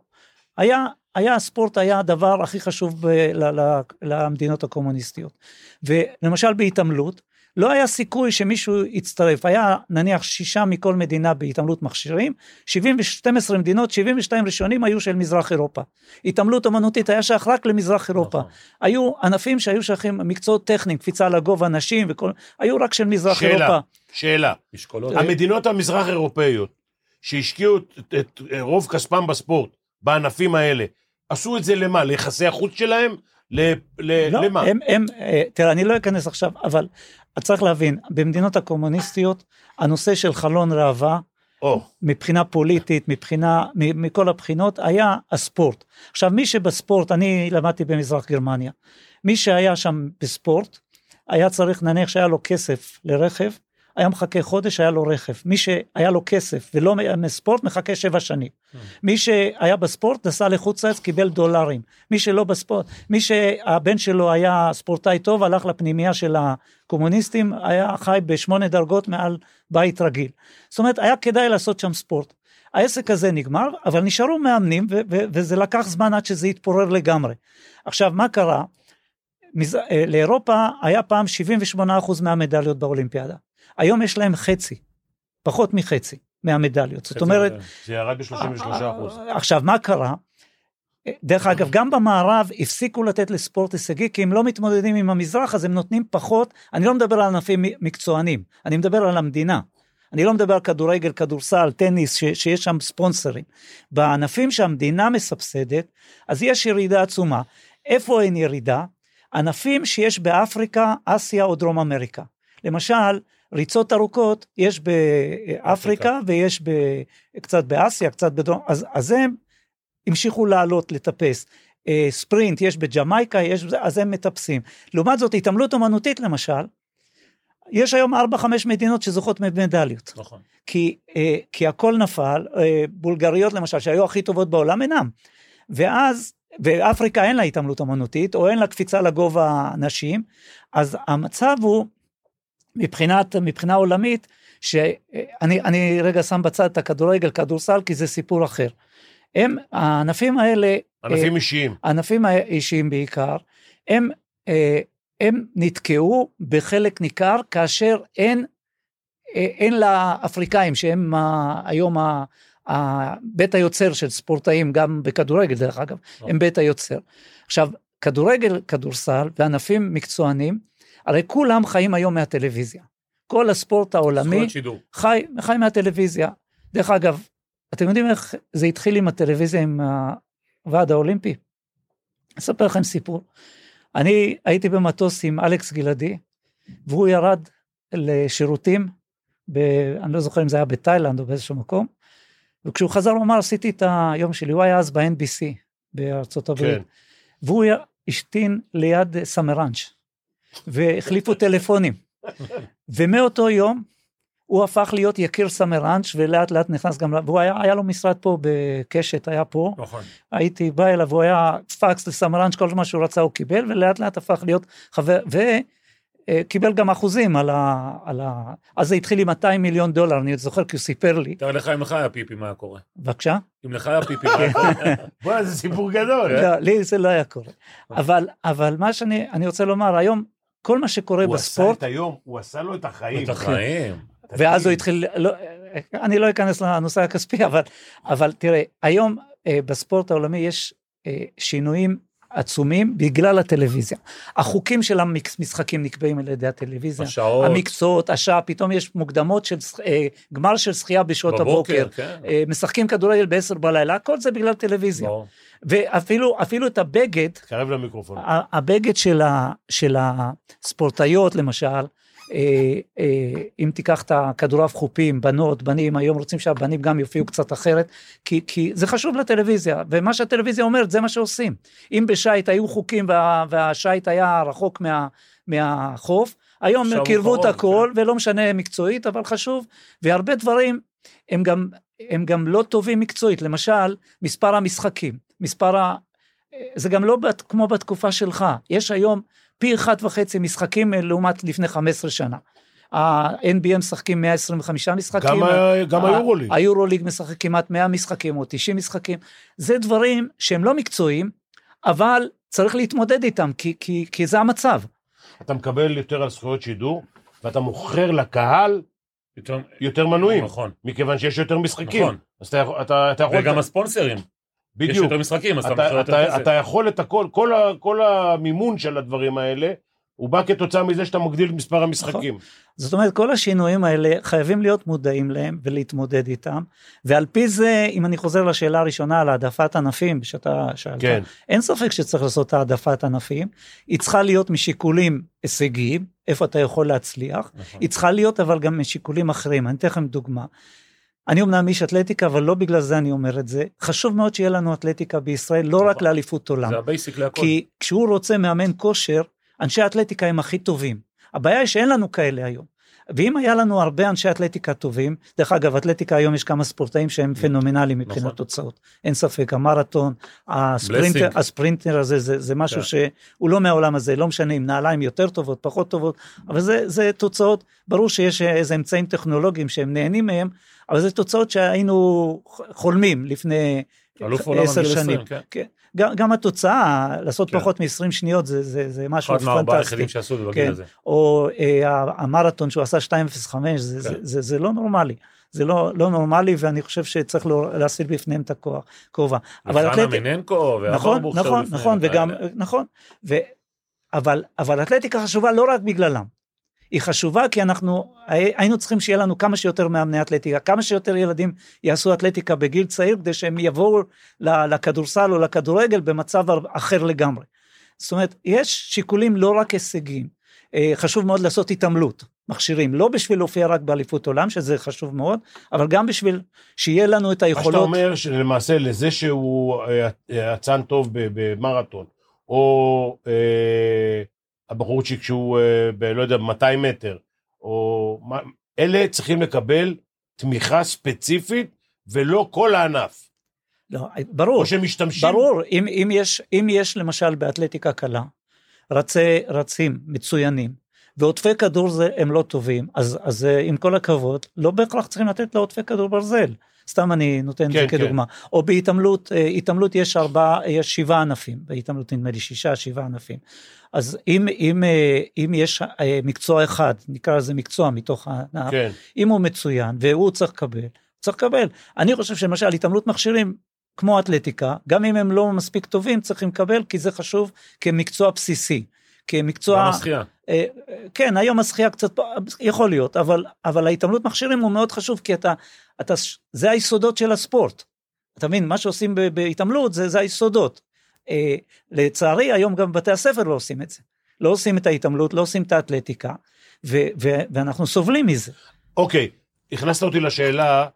היה, היה הספורט היה הדבר הכי חשוב ב, ל, ל, למדינות הקומוניסטיות. ולמשל בהתעמלות, לא היה סיכוי שמישהו יצטרף, היה נניח שישה מכל מדינה בהתעמלות מכשירים, 12 מדינות, 72 ראשונים היו של מזרח אירופה. התעמלות אמנותית היה שייך רק למזרח אירופה. נכון. היו ענפים שהיו שייכים, מקצועות טכניים, קפיצה לגובה, נשים וכל, היו רק של מזרח שאלה. אירופה. שאלה, משקולות. המדינות המזרח אירופאיות שהשקיעו את, את רוב כספם בספורט, בענפים האלה, עשו את זה למה? ליחסי החוץ שלהם? ל, ל, לא, למה? הם, הם, אה, תראה, אני לא אכנס עכשיו, אבל צריך להבין, במדינות הקומוניסטיות, הנושא של חלון ראווה, או, מבחינה פוליטית, מבחינה, מכל הבחינות, היה הספורט. עכשיו, מי שבספורט, אני למדתי במזרח גרמניה, מי שהיה שם בספורט, היה צריך, נניח שהיה לו כסף לרכב, היה מחכה חודש, היה לו רכב. מי שהיה לו כסף ולא מספורט, מחכה שבע שנים. מי שהיה בספורט, נסע לחוץ לארץ, קיבל דולרים. מי שלא בספורט, מי שהבן שלו היה ספורטאי טוב, הלך לפנימייה של הקומוניסטים, היה חי בשמונה דרגות מעל בית רגיל. זאת אומרת, היה כדאי לעשות שם ספורט. העסק הזה נגמר, אבל נשארו מאמנים, ו- ו- וזה לקח זמן עד שזה התפורר לגמרי. עכשיו, מה קרה? מז... אה, לאירופה היה פעם 78% מהמדליות באולימפיאדה. היום יש להם חצי, פחות מחצי מהמדליות. זאת אומרת, זה ירד ב-33 אחוז. עכשיו, מה קרה? דרך אגב, גם במערב הפסיקו לתת לספורט הישגי, כי הם לא מתמודדים עם המזרח, אז הם נותנים פחות, אני לא מדבר על ענפים מקצוענים, אני מדבר על המדינה. אני לא מדבר על כדורגל, כדורסל, טניס, ש, שיש שם ספונסרים. בענפים שהמדינה מסבסדת, אז יש ירידה עצומה. איפה אין ירידה? ענפים שיש באפריקה, אסיה או דרום אמריקה. למשל, ריצות ארוכות יש באפריקה ויש ב, קצת באסיה, קצת בדרום, אז, אז הם המשיכו לעלות, לטפס. אה, ספרינט יש בג'מייקה, יש, אז הם מטפסים. לעומת זאת, התעמלות אומנותית למשל, יש היום 4-5 מדינות שזוכות במדליות. נכון. כי, אה, כי הכל נפל, אה, בולגריות למשל, שהיו הכי טובות בעולם, אינם. ואז, ואפריקה אין לה התעמלות אמנותית, או אין לה קפיצה לגובה נשים, אז המצב הוא, מבחינת, מבחינה עולמית, שאני אני רגע שם בצד את הכדורגל, כדורסל, כי זה סיפור אחר. הם, הענפים האלה, ענפים אה, אישיים. הענפים האישיים בעיקר, הם, אה, הם נתקעו בחלק ניכר כאשר אין, אה, אין לאפריקאים שהם ה- היום ה- ה- בית היוצר של ספורטאים, גם בכדורגל דרך אגב, הם בית היוצר. עכשיו, כדורגל, כדורסל וענפים מקצוענים, הרי כולם חיים היום מהטלוויזיה. כל הספורט העולמי. חי, חי מהטלוויזיה. דרך אגב, אתם יודעים איך זה התחיל עם הטלוויזיה, עם הוועד האולימפי? אספר לכם סיפור. אני הייתי במטוס עם אלכס גלעדי, והוא ירד לשירותים, ב, אני לא זוכר אם זה היה בתאילנד או באיזשהו מקום, וכשהוא חזר הוא אמר, עשיתי את היום שלי, הוא היה אז ב-NBC בארצות הברית, כן. והוא השתין ליד סמראנץ', והחליפו טלפונים. ומאותו יום הוא הפך להיות יקיר סמראנץ' ולאט לאט נכנס גם, והוא היה, היה לו משרד פה בקשת, היה פה, נכון. הייתי בא אליו, הוא היה פקס לסמראנץ', כל מה שהוא רצה הוא קיבל, ולאט לאט הפך להיות חבר, וקיבל גם אחוזים על ה, על ה... אז זה התחיל עם 200 מיליון דולר, אני זוכר כי הוא סיפר לי, תראה לך אם לך היה פיפי, מה היה קורה? בבקשה? אם לך היה פיפי, מה היה קורה? בוא'נה, זה סיפור גדול. לא, לי זה לא היה קורה. אבל, אבל מה שאני אני רוצה לומר, היום, כל מה שקורה הוא עשה בספורט, את היום, הוא עשה לו את החיים. את החיים. ואז הוא התחיל, לא, אני לא אכנס לנושא הכספי, אבל, אבל תראה, היום אה, בספורט העולמי יש אה, שינויים עצומים בגלל הטלוויזיה. החוקים של המשחקים נקבעים על ידי הטלוויזיה, השעות. המקצועות, השעה, פתאום יש מוקדמות של שח- אה, גמר של שחייה בשעות הבוקר, כן. אה, משחקים כדורגל בעשר בלילה, הכל זה בגלל טלוויזיה. ברור. ואפילו אפילו את הבגד, תקרב למיקרופון. הבגד של, ה, של הספורטאיות למשל, אה, אה, אם תיקח את הכדורעף חופים, בנות, בנים, היום רוצים שהבנים גם יופיעו קצת אחרת, כי, כי זה חשוב לטלוויזיה, ומה שהטלוויזיה אומרת זה מה שעושים. אם בשייט היו חוקים וה, והשייט היה רחוק מה, מהחוף, היום קירבו את הכל, ולא משנה מקצועית, אבל חשוב, והרבה דברים הם גם, הם גם לא טובים מקצועית, למשל, מספר המשחקים, מספר ה... זה גם לא בת, כמו בתקופה שלך, יש היום פי אחד וחצי משחקים לעומת לפני 15 שנה. ה-NBA משחקים 125 משחקים. גם ה- גם ה- היורוליג. היורוליג משחק כמעט 100 משחקים או 90 משחקים. זה דברים שהם לא מקצועיים, אבל צריך להתמודד איתם, כי, כי, כי זה המצב. אתה מקבל יותר על זכויות שידור, ואתה מוכר לקהל יותר- יותר מנויים, נכון. מכיוון שיש יותר משחקים. נכון. אז אתה יכול- אתה אתה יכול... וגם הספונסרים. יש בדיוק. יותר משחקים, אז אתה אתה, מוכר יותר אתה, כסף. אתה יכול את הכל, כל, ה, כל המימון של הדברים האלה, הוא בא כתוצאה מזה שאתה מגדיל את מספר המשחקים. זאת אומרת, כל השינויים האלה חייבים להיות מודעים להם ולהתמודד איתם, ועל פי זה, אם אני חוזר לשאלה הראשונה על העדפת ענפים, שאתה שאלת, כן. אין ספק שצריך לעשות העדפת ענפים, היא צריכה להיות משיקולים הישגיים, איפה אתה יכול להצליח, נכון. היא צריכה להיות אבל גם משיקולים אחרים, אני אתן לכם דוגמה. אני אמנם איש אתלטיקה, אבל לא בגלל זה אני אומר את זה. חשוב מאוד שיהיה לנו אתלטיקה בישראל, לא רק נכון. לאליפות עולם. זה ה basic להכל. כי כשהוא רוצה מאמן כושר, אנשי האתלטיקה הם הכי טובים. הבעיה היא שאין לנו כאלה היום. ואם היה לנו הרבה אנשי אתלטיקה טובים, דרך אגב, אתלטיקה היום יש כמה ספורטאים שהם פנומנליים מבחינת נכון. תוצאות. אין ספק, המרתון, הספרינטר. הספרינטר הזה, זה, זה משהו כן. שהוא לא מהעולם הזה, לא משנה אם נעליים יותר טובות, פחות טובות, אבל זה, זה תוצאות, ברור שיש איזה אמצעים טכנולוגיים שהם נהנים מהם, אבל זה תוצאות שהיינו חולמים לפני עשר שנים. 20, כן. כן. גם, גם התוצאה, לעשות כן. פחות מ-20 שניות זה, זה, זה משהו אחד מהארבעה פנטסטי. היחידים שעשו את זה כן. בגיל הזה. או אה, המרתון שהוא עשה 2.05, זה, זה, כן. זה, זה לא נורמלי. זה לא, לא נורמלי ואני חושב שצריך לא- להסיר בפניהם את הכוח, כובע. אבל וחנה אתלטי- מננקו, נכון, והברבוך שהיו נכון, לפניהם, נכון, וגם. נכון, ו, אבל, אבל אתלטיקה חשובה לא רק בגללם. היא חשובה כי אנחנו הי- היינו צריכים שיהיה לנו כמה שיותר מאמני אתלטיקה, כמה שיותר ילדים יעשו אתלטיקה בגיל צעיר כדי שהם יבואו לכדורסל או לכדורגל במצב אחר לגמרי. זאת אומרת, יש שיקולים לא רק הישגיים, אה, חשוב מאוד לעשות התעמלות, מכשירים, לא בשביל להופיע רק באליפות עולם, שזה חשוב מאוד, אבל גם בשביל שיהיה לנו את מה שאתה היכולות. אומר שלמעשה לזה שהוא אה, אה, אצן טוב במרתון, או אה, הבחורצ'יק שהוא, אה, ב- לא יודע, 200 מטר, או אלה צריכים לקבל תמיכה ספציפית ולא כל הענף. לא, ברור. או שמשתמשים... ברור, אם, אם, יש, אם יש למשל באתלטיקה קלה, רצי, רצים מצוינים, ועוטפי כדור זה, הם לא טובים, אז, אז אה, עם כל הכבוד, לא בהכרח צריכים לתת לעוטפי כדור ברזל. סתם אני נותן את כן, זה כן. כדוגמה. או בהתעמלות, אה, התעמלות יש ארבעה, יש שבעה ענפים, בהתעמלות נדמה לי שישה, שבעה ענפים. אז אם, אם, אה, אם יש אה, מקצוע אחד, נקרא לזה מקצוע מתוך הענף, כן. אם הוא מצוין והוא צריך לקבל, צריך לקבל. אני חושב שלמשל התעמלות מכשירים, כמו אתלטיקה, גם אם הם לא מספיק טובים, צריכים לקבל, כי זה חשוב כמקצוע בסיסי. כמקצוע... גם השחייה. אה, אה, כן, היום השחייה קצת, יכול להיות, אבל, אבל ההתעמלות מכשירים הוא מאוד חשוב, כי אתה, אתה, זה היסודות של הספורט. אתה מבין, מה שעושים בהתעמלות זה, זה היסודות. אה, לצערי, היום גם בתי הספר לא עושים את זה. לא עושים את ההתעמלות, לא עושים את האתלטיקה, ו, ו, ואנחנו סובלים מזה. אוקיי, הכנסת אותי לשאלה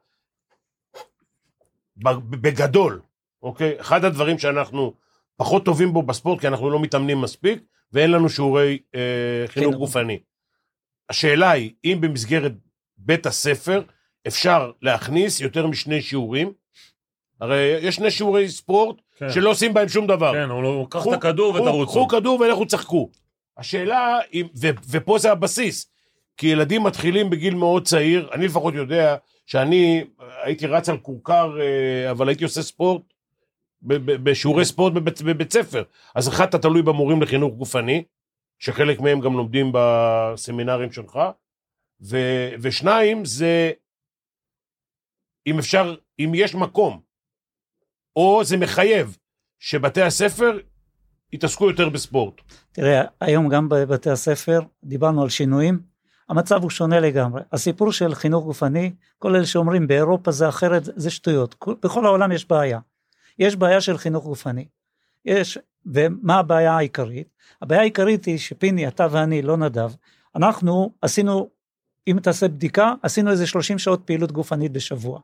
בגדול, אוקיי? אחד הדברים שאנחנו פחות טובים בו בספורט, כי אנחנו לא מתאמנים מספיק, ואין לנו שיעורי אה, חינוך חינוך. גופני. השאלה היא, אם במסגרת בית הספר אפשר להכניס יותר משני שיעורים, הרי יש שני שיעורי ספורט כן. שלא עושים בהם שום דבר. כן, הוא לא, קח את הכדור ותרוצו. קחו כדור ולכו תשחקו. השאלה, אם, ו, ופה זה הבסיס, כי ילדים מתחילים בגיל מאוד צעיר, אני לפחות יודע שאני הייתי רץ על כורכר, אה, אבל הייתי עושה ספורט, בשיעורי ספורט בבית, בבית ספר. אז אחד, אתה תלוי במורים לחינוך גופני, שחלק מהם גם לומדים בסמינרים שלך, ו, ושניים, זה אם אפשר, אם יש מקום, או זה מחייב שבתי הספר יתעסקו יותר בספורט. תראה, היום גם בבתי הספר, דיברנו על שינויים, המצב הוא שונה לגמרי. הסיפור של חינוך גופני, כל אלה שאומרים באירופה זה אחרת, זה שטויות. כל- בכל העולם יש בעיה. יש בעיה של חינוך גופני. יש, ומה הבעיה העיקרית? הבעיה העיקרית היא שפיני, אתה ואני, לא נדב, אנחנו עשינו, אם תעשה בדיקה, עשינו איזה 30 שעות פעילות גופנית בשבוע.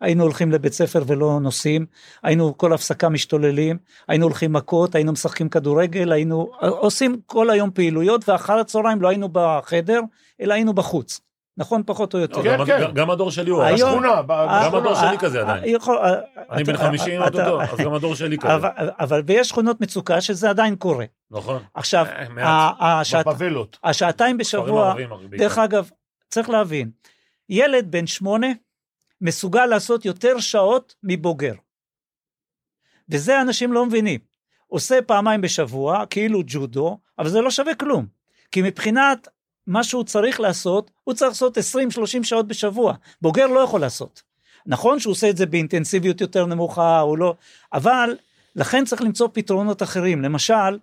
היינו הולכים לבית ספר ולא נוסעים, היינו כל הפסקה משתוללים, היינו הולכים מכות, היינו משחקים כדורגל, היינו עושים כל היום פעילויות, ואחר הצהריים לא היינו בחדר, אלא היינו בחוץ. נכון? פחות או יותר. לא, כן, כן. גם הדור שלי הוא... ב- אה, גם הדור אה, שלי כזה אה, עדיין. אני בן 50 אתה- אוטוטו, אז גם הדור שלי כזה. אבל, ויש שכונות מצוקה שזה עדיין קורה. נכון. עכשיו, אה. השעתיים בשבוע, בעיקר. דרך אגב, צריך להבין, ילד בן שמונה מסוגל לעשות יותר שעות מבוגר. וזה אנשים לא מבינים. עושה פעמיים בשבוע, כאילו ג'ודו, אבל זה לא שווה כלום. כי מבחינת מה שהוא צריך לעשות, הוא צריך לעשות 20-30 שעות בשבוע. בוגר לא יכול לעשות. נכון שהוא עושה את זה באינטנסיביות יותר נמוכה, הוא לא... אבל לכן צריך למצוא פתרונות אחרים. למשל,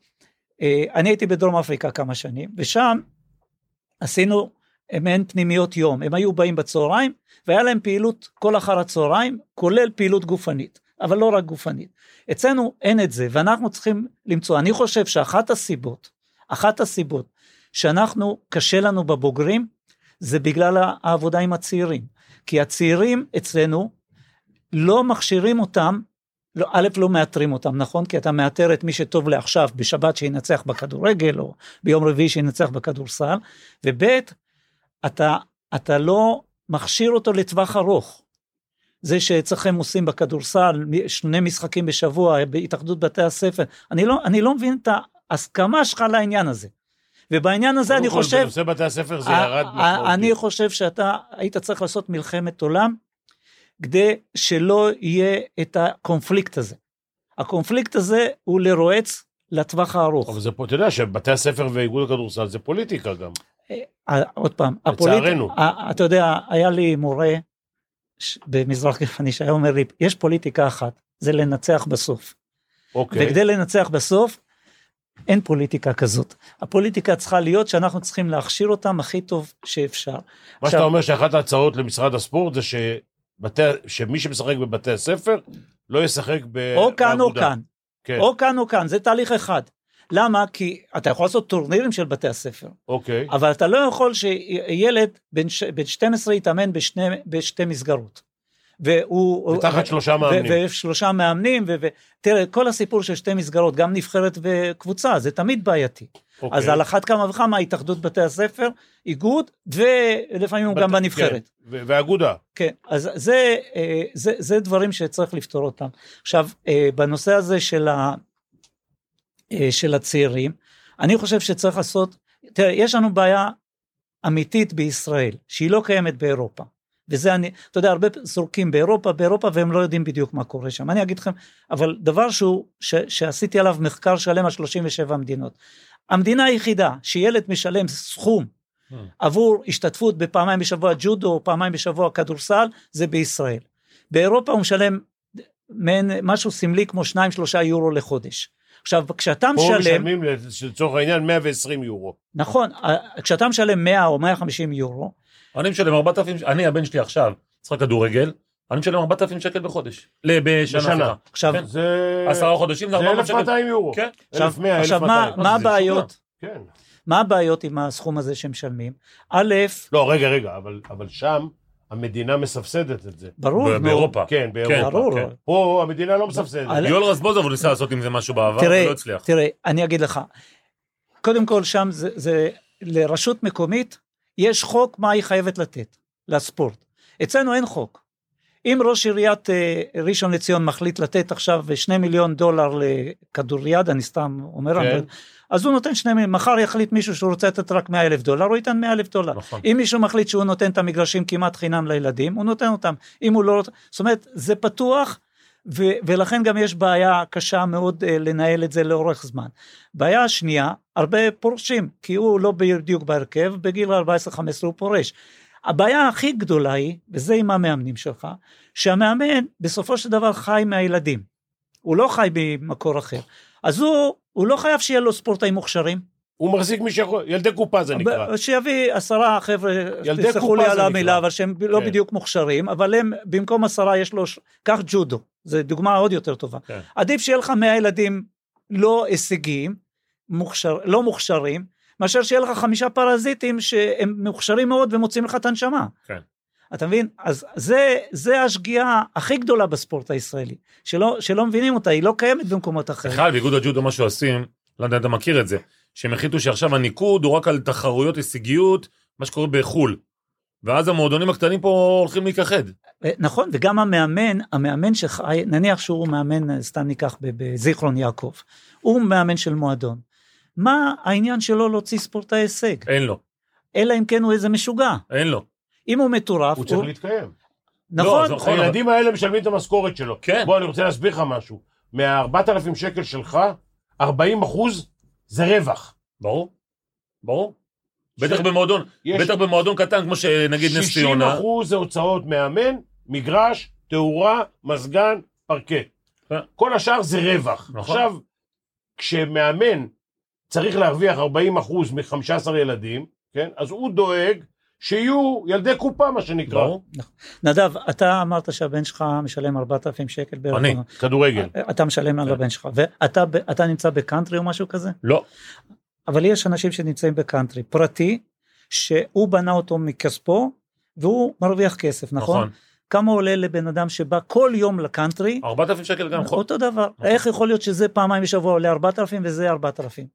אה, אני הייתי בדרום אפריקה כמה שנים, ושם עשינו מעין פנימיות יום. הם היו באים בצהריים, והיה להם פעילות כל אחר הצהריים, כולל פעילות גופנית, אבל לא רק גופנית. אצלנו אין את זה, ואנחנו צריכים למצוא. אני חושב שאחת הסיבות, אחת הסיבות שאנחנו, קשה לנו בבוגרים, זה בגלל העבודה עם הצעירים. כי הצעירים אצלנו, לא מכשירים אותם לא, א', לא מאתרים אותם, נכון? כי אתה מאתר את מי שטוב לעכשיו, בשבת שינצח בכדורגל, או ביום רביעי שינצח בכדורסל, וב', אתה, אתה לא מכשיר אותו לטווח ארוך. זה שאצלכם עושים בכדורסל שני משחקים בשבוע בהתאחדות בתי הספר, אני לא, אני לא מבין את ההסכמה שלך לעניין הזה. ובעניין הזה אני חושב... בנושא בתי הספר זה ירד משמעותי. אני חושב שאתה היית צריך לעשות מלחמת עולם, כדי שלא יהיה את הקונפליקט הזה. הקונפליקט הזה הוא לרועץ לטווח הארוך. אבל זה פה, אתה יודע שבתי הספר ואיגוד הכדורסל זה פוליטיקה גם. אה, עוד פעם, לצערנו. אתה יודע, היה לי מורה במזרח גרמני שהיה אומר לי, יש פוליטיקה אחת, זה לנצח בסוף. אוקיי. וכדי לנצח בסוף, אין פוליטיקה כזאת. הפוליטיקה צריכה להיות שאנחנו צריכים להכשיר אותם הכי טוב שאפשר. מה עכשיו- שאתה אומר שאחת ההצעות למשרד הספורט זה שבתי, שמי שמשחק בבתי הספר לא ישחק ב... או כאן או. כאן, כן, או כאן או כאן, זה תהליך אחד. למה? כי אתה יכול לעשות טורנירים של בתי הספר, אוקיי. אבל אתה לא יכול שילד בן, ש... בן 12 יתאמן בשני, בשתי מסגרות. והוא... ותחת שלושה מאמנים. ושלושה מאמנים. ותראה, כל הסיפור של שתי מסגרות, גם נבחרת וקבוצה, זה תמיד בעייתי. אוקיי. אז על אחת כמה וכמה התאחדות בתי הספר, איגוד, ולפעמים בת- גם בנבחרת. כן, ואגודה. כן, אז זה, אה, זה, זה דברים שצריך לפתור אותם. עכשיו, אה, בנושא הזה של, ה, אה, של הצעירים, אני חושב שצריך לעשות, תראה, יש לנו בעיה אמיתית בישראל, שהיא לא קיימת באירופה. וזה אני, אתה יודע, הרבה זורקים באירופה, באירופה, והם לא יודעים בדיוק מה קורה שם. אני אגיד לכם, אבל דבר שהוא, ש, שעשיתי עליו מחקר שלם על 37 מדינות. המדינה היחידה שילד משלם סכום עבור השתתפות בפעמיים בשבוע ג'ודו או פעמיים בשבוע כדורסל זה בישראל. באירופה הוא משלם מעין משהו סמלי כמו 2-3 יורו לחודש. עכשיו כשאתה פה משלם, משלמים לצורך העניין 120 יורו. נכון, כשאתה משלם 100 או 150 יורו, אני משלם 4,000, אני הבן שלי עכשיו, משחק כדורגל, אני משלם 4,000 שקל בחודש. בשנה. בשנה. עכשיו, כן. זה... עשרה חודשים זה זה 400 שקל. 1,200 יורו. כן. עכשיו, 1,100, עכשיו מה, 1,200. מה זה הבעיות, כן. מה הבעיות עם הסכום הזה שמשלמים? א', לא, רגע, רגע, אבל, אבל שם המדינה מסבסדת את זה. ברור, באירופה. כן, באירופה. ברור, כן. פה המדינה לא מסבסדת. יואל רזבוזוב הוא ניסה לעשות עם זה משהו בעבר, ולא הצליח. תראה, אני אגיד לך, קודם כל שם זה, זה לרשות מקומית, יש חוק מה היא חייבת לתת לספורט. אצלנו אין חוק. אם ראש עיריית אה, ראשון לציון מחליט לתת עכשיו שני מיליון דולר לכדוריד, אני סתם אומר, כן. אבל- אז הוא נותן שני מיליון, מחר יחליט מישהו שהוא רוצה לתת רק 100 אלף דולר, הוא ייתן 100 אלף דולר. נכון. אם מישהו מחליט שהוא נותן את המגרשים כמעט חינם לילדים, הוא נותן אותם. אם הוא לא רוצה, זאת אומרת, זה פתוח, ו- ולכן גם יש בעיה קשה מאוד uh, לנהל את זה לאורך זמן. בעיה שנייה, הרבה פורשים, כי הוא לא בדיוק בהרכב, בגיל 14-15 הוא פורש. הבעיה הכי גדולה היא, וזה עם המאמנים שלך, שהמאמן בסופו של דבר חי מהילדים. הוא לא חי ממקור אחר. אז הוא, הוא לא חייב שיהיה לו ספורטאים מוכשרים. הוא מחזיק מי שיכול, ילדי קופה זה נקרא. שיביא עשרה חבר'ה, תסלחו לי על המילה. אבל שהם לא כן. בדיוק מוכשרים, אבל הם במקום עשרה יש לו, קח ג'ודו, זו דוגמה עוד יותר טובה. כן. עדיף שיהיה לך 100 ילדים לא הישגיים, מוכשר, לא מוכשרים, מאשר שיהיה לך חמישה פרזיטים שהם מוכשרים מאוד ומוצאים לך את הנשמה. כן. אתה מבין? אז זה, זה השגיאה הכי גדולה בספורט הישראלי, שלא, שלא מבינים אותה, היא לא קיימת במקומות אחרים. בכלל, באיגוד הג'ודו מה שעושים, לא יודע אם אתה מכיר את זה, שהם החליטו שעכשיו הניקוד הוא רק על תחרויות הישגיות, מה שקורה בחו"ל. ואז המועדונים הקטנים פה הולכים להיכחד. אה, נכון, וגם המאמן, המאמן שחי, נניח שהוא מאמן, אה, סתם ניקח בזיכרון יעקב, הוא מאמן של מועדון. מה העניין שלו להוציא ספורטאי הישג? אין לו. אלא אם כן הוא איזה משוגע. אין לו. אם הוא מטורף, הוא צריך להתקיים. נכון, לא, נכון. הילדים האלה משלמים את המשכורת שלו. כן. בוא, אני רוצה להסביר לך משהו. מה-4,000 שקל שלך, 40 אחוז זה רווח. ברור. ברור. בטח במועדון, יש- בטח במועדון קטן, כמו שנגיד נס 60 ציונה. אחוז זה הוצאות מאמן, מגרש, תאורה, מזגן, פרקט. כן. כל השאר זה רווח. נכון. עכשיו, כשמאמן צריך להרוויח 40 אחוז מ-15 ילדים, כן? אז הוא דואג שיהיו ילדי קופה, מה שנקרא. ברור. נדב, אתה אמרת שהבן שלך משלם 4,000 שקל בערך. אני. כדורגל. אתה משלם על. הבן שלך, ואתה נמצא בקאנטרי או משהו כזה? לא. אבל יש אנשים שנמצאים בקאנטרי פרטי, שהוא בנה אותו מכספו, והוא מרוויח כסף, נכון? נכון. כמה עולה לבן אדם שבא כל יום לקאנטרי? 4,000 שקל גם. אותו דבר. נכון. איך יכול להיות שזה פעמיים בשבוע עולה 4,000 וזה 4,000?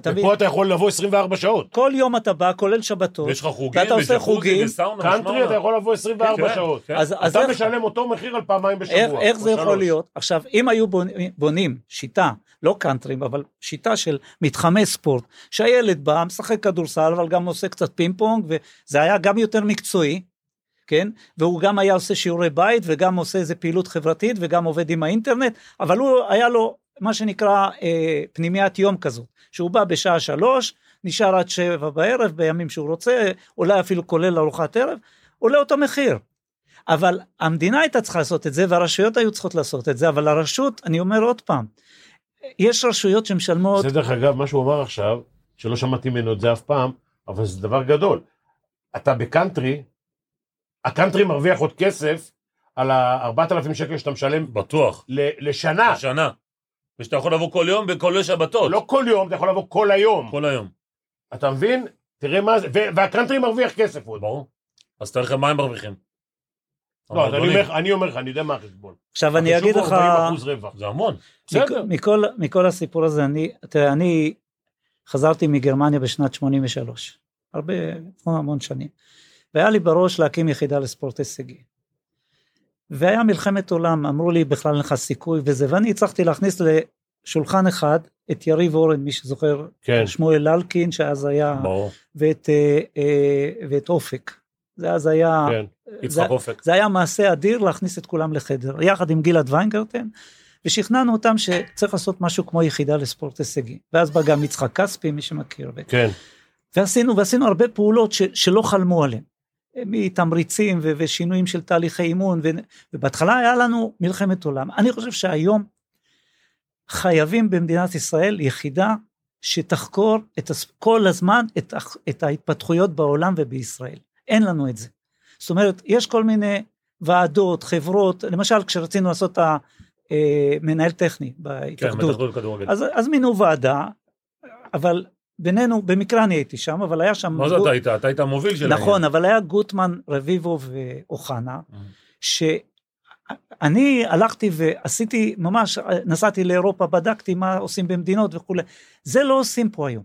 אתה? ופה אתה יכול לבוא 24 שעות. כל יום אתה בא, כולל שבתות. ויש לך חוגים, ואתה עושה חוגים. וסאונה, קאנטרי. אתה יכול לבוא 24 כן, שעות. כן. אז, אז אתה איך, משלם אותו מחיר על פעמיים בשבוע. איך, איך זה יכול. להיות? עכשיו, אם היו בונים, בונים שיטה, לא קאנטרים, אבל שיטה של מתחמי ספורט, שהילד בא, משחק כדורסל, אבל גם עושה קצת פינג פונג, וזה היה גם יותר מקצועי, כן? והוא גם היה עושה שיעורי בית, וגם עושה איזה פעילות חברתית, וגם עובד עם האינטרנט, אבל הוא, היה לו מה שנקרא אה, פנימיית יום כזו, שהוא בא בשעה שלוש, נשאר עד שבע בערב, בימים שהוא רוצה, אולי אפילו כולל ארוחת ערב, עולה אותו מחיר. אבל המדינה הייתה צריכה לעשות את זה, והרשויות היו צריכות לעשות את זה, אבל הרשות, אני אומר עוד פעם, יש רשויות שמשלמות, זה דרך אגב, מה שהוא אמר עכשיו, שלא שמעתי ממנו את זה אף פעם, אבל זה דבר גדול. אתה בקאנטרי, הקאנטרי מרוויח עוד כסף על ה-4,000 שקל שאתה משלם בטוח. ל- לשנה. בשנה. ושאתה יכול לבוא כל יום בכל שבתות. לא כל יום, אתה יכול לבוא כל היום. כל היום. אתה מבין? תראה מה זה, והקאנטרי מרוויח כסף עוד. ברור. אז תאר לכם מה הם מרוויחים. לא, אז אני. אומר, לך, אני יודע מה החשבון. עכשיו אני אגיד לך, 40% רווח. זה המון. בסדר. מכ- מכל, הסיפור הזה, אני, תראה, אני חזרתי מגרמניה בשנת 83, הרבה, המון שנים, והיה לי בראש להקים יחידה לספורט הישגי. והיה מלחמת עולם, אמרו לי בכלל אין לך סיכוי וזה, ואני הצלחתי להכניס לשולחן אחד את יריב אורן, מי שזוכר, כן. שמואל אלקין, שאז היה, ברור. ואת, אה, אה, ואת אופק. זה אז היה, כן. זה. זה היה מעשה אדיר להכניס את כולם לחדר, יחד עם גלעד ויינגרטן, ושכנענו אותם שצריך לעשות משהו כמו יחידה לספורט הישגי. ואז בא גם יצחק כספי, מי שמכיר. כן. ועשינו, ועשינו הרבה פעולות ש, שלא חלמו עליהן. מתמריצים ו, ושינויים של תהליכי אימון, ו, ובהתחלה היה לנו מלחמת עולם. אני חושב שהיום חייבים במדינת ישראל יחידה שתחקור את, כל הזמן את, את ההתפתחויות בעולם ובישראל. אין לנו את זה. זאת אומרת, יש כל מיני ועדות, חברות, למשל כשרצינו לעשות את המנהל טכני כן, בהתאחדות, כדורגל. אז, אז מינו ועדה, אבל בינינו, במקרה אני הייתי שם, אבל היה שם... מה זה אתה היית? אתה היית המוביל שלהם. נכון, אבל היה גוטמן, רביבו ואוחנה, אה. שאני הלכתי ועשיתי, ממש נסעתי לאירופה, בדקתי מה עושים במדינות וכולי. זה לא עושים פה היום.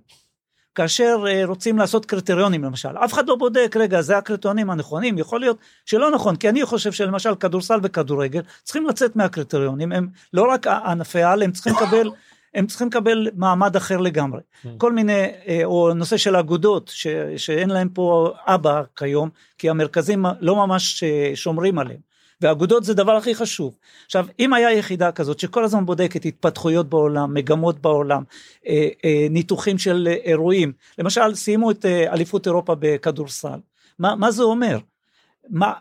כאשר אה, רוצים לעשות קריטריונים למשל, אף אחד לא בודק, רגע, זה הקריטריונים הנכונים, יכול להיות שלא נכון, כי אני חושב שלמשל כדורסל וכדורגל צריכים לצאת מהקריטריונים, הם לא רק ענפי על, הם צריכים לקבל, הם צריכים לקבל מעמד אחר לגמרי. כל מיני, אה, או נושא של אגודות, ש, שאין להם פה אבא כיום, כי המרכזים לא ממש אה, שומרים עליהם. ואגודות זה דבר הכי חשוב. עכשיו, אם היה יחידה כזאת שכל הזמן בודקת התפתחויות בעולם, מגמות בעולם, אה, אה, ניתוחים של אירועים, למשל סיימו את אה, אליפות אירופה בכדורסל, מה, מה זה אומר? מה,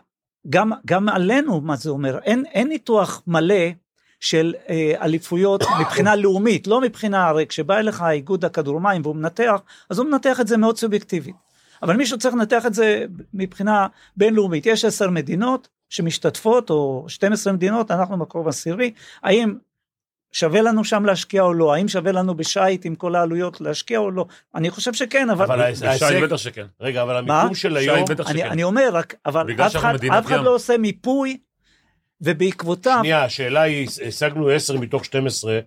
גם, גם עלינו מה זה אומר, אין, אין ניתוח מלא של אה, אליפויות מבחינה לאומית, לא מבחינה, הרי כשבא אליך איגוד הכדורמים והוא מנתח, אז הוא מנתח את זה מאוד סובייקטיבית. אבל מישהו צריך לנתח את זה מבחינה בינלאומית. יש עשר מדינות שמשתתפות, או 12 מדינות, אנחנו מקרוב עשירי, האם שווה לנו שם להשקיע או לא? האם שווה לנו בשייט עם כל העלויות להשקיע או לא? אני חושב שכן, אבל... אבל שי בטח שכן. רגע, אבל? המיקום של היום... אני, שכן. אני אומר רק, אבל אף אחד, אף אחד. לא עושה מיפוי, ובעקבותיו, שנייה, השאלה היא, השגנו 10 מתוך 12,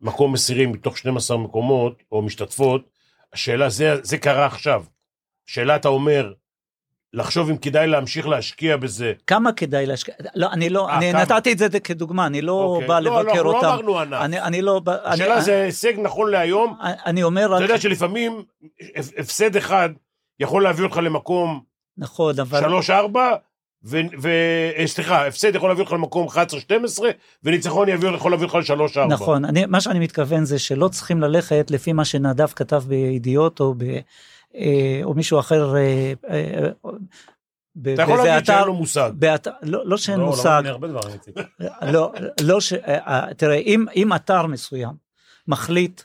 מקום עשירים מתוך 12 מקומות, או משתתפות, השאלה, זה, זה קרה עכשיו. שאלה, אתה אומר, לחשוב אם כדאי להמשיך להשקיע בזה. כמה כדאי להשקיע? לא, אני לא, אה, אני כמה? נתתי את זה כדוגמה, אני לא אוקיי. בא לא, לבקר לא, אותם. לא אמרנו ענף. אני, אני לא... השאלה אני, זה הישג נכון להיום. אני, אני אומר אתה רק... יודע שלפעמים הפ- הפסד אחד יכול להביא אותך למקום נכון, אבל... 3-4, ו... ו... אה, סליחה, הפסד יכול להביא אותך למקום 11-12, וניצחון יביא- יכול להביא אותך ל-3-4. נכון, אני, מה שאני מתכוון זה שלא צריכים ללכת לפי מה שנדב כתב בידיעות או, ב, אה, או מישהו אחר, אה, אה, אתה יכול להגיד שאין לו מושג. לא, לא שאין לא, מושג, לא, אני הרבה דברים, איציק. לא, לא ש... אה, אה, תראה, אם, אם אתר מסוים מחליט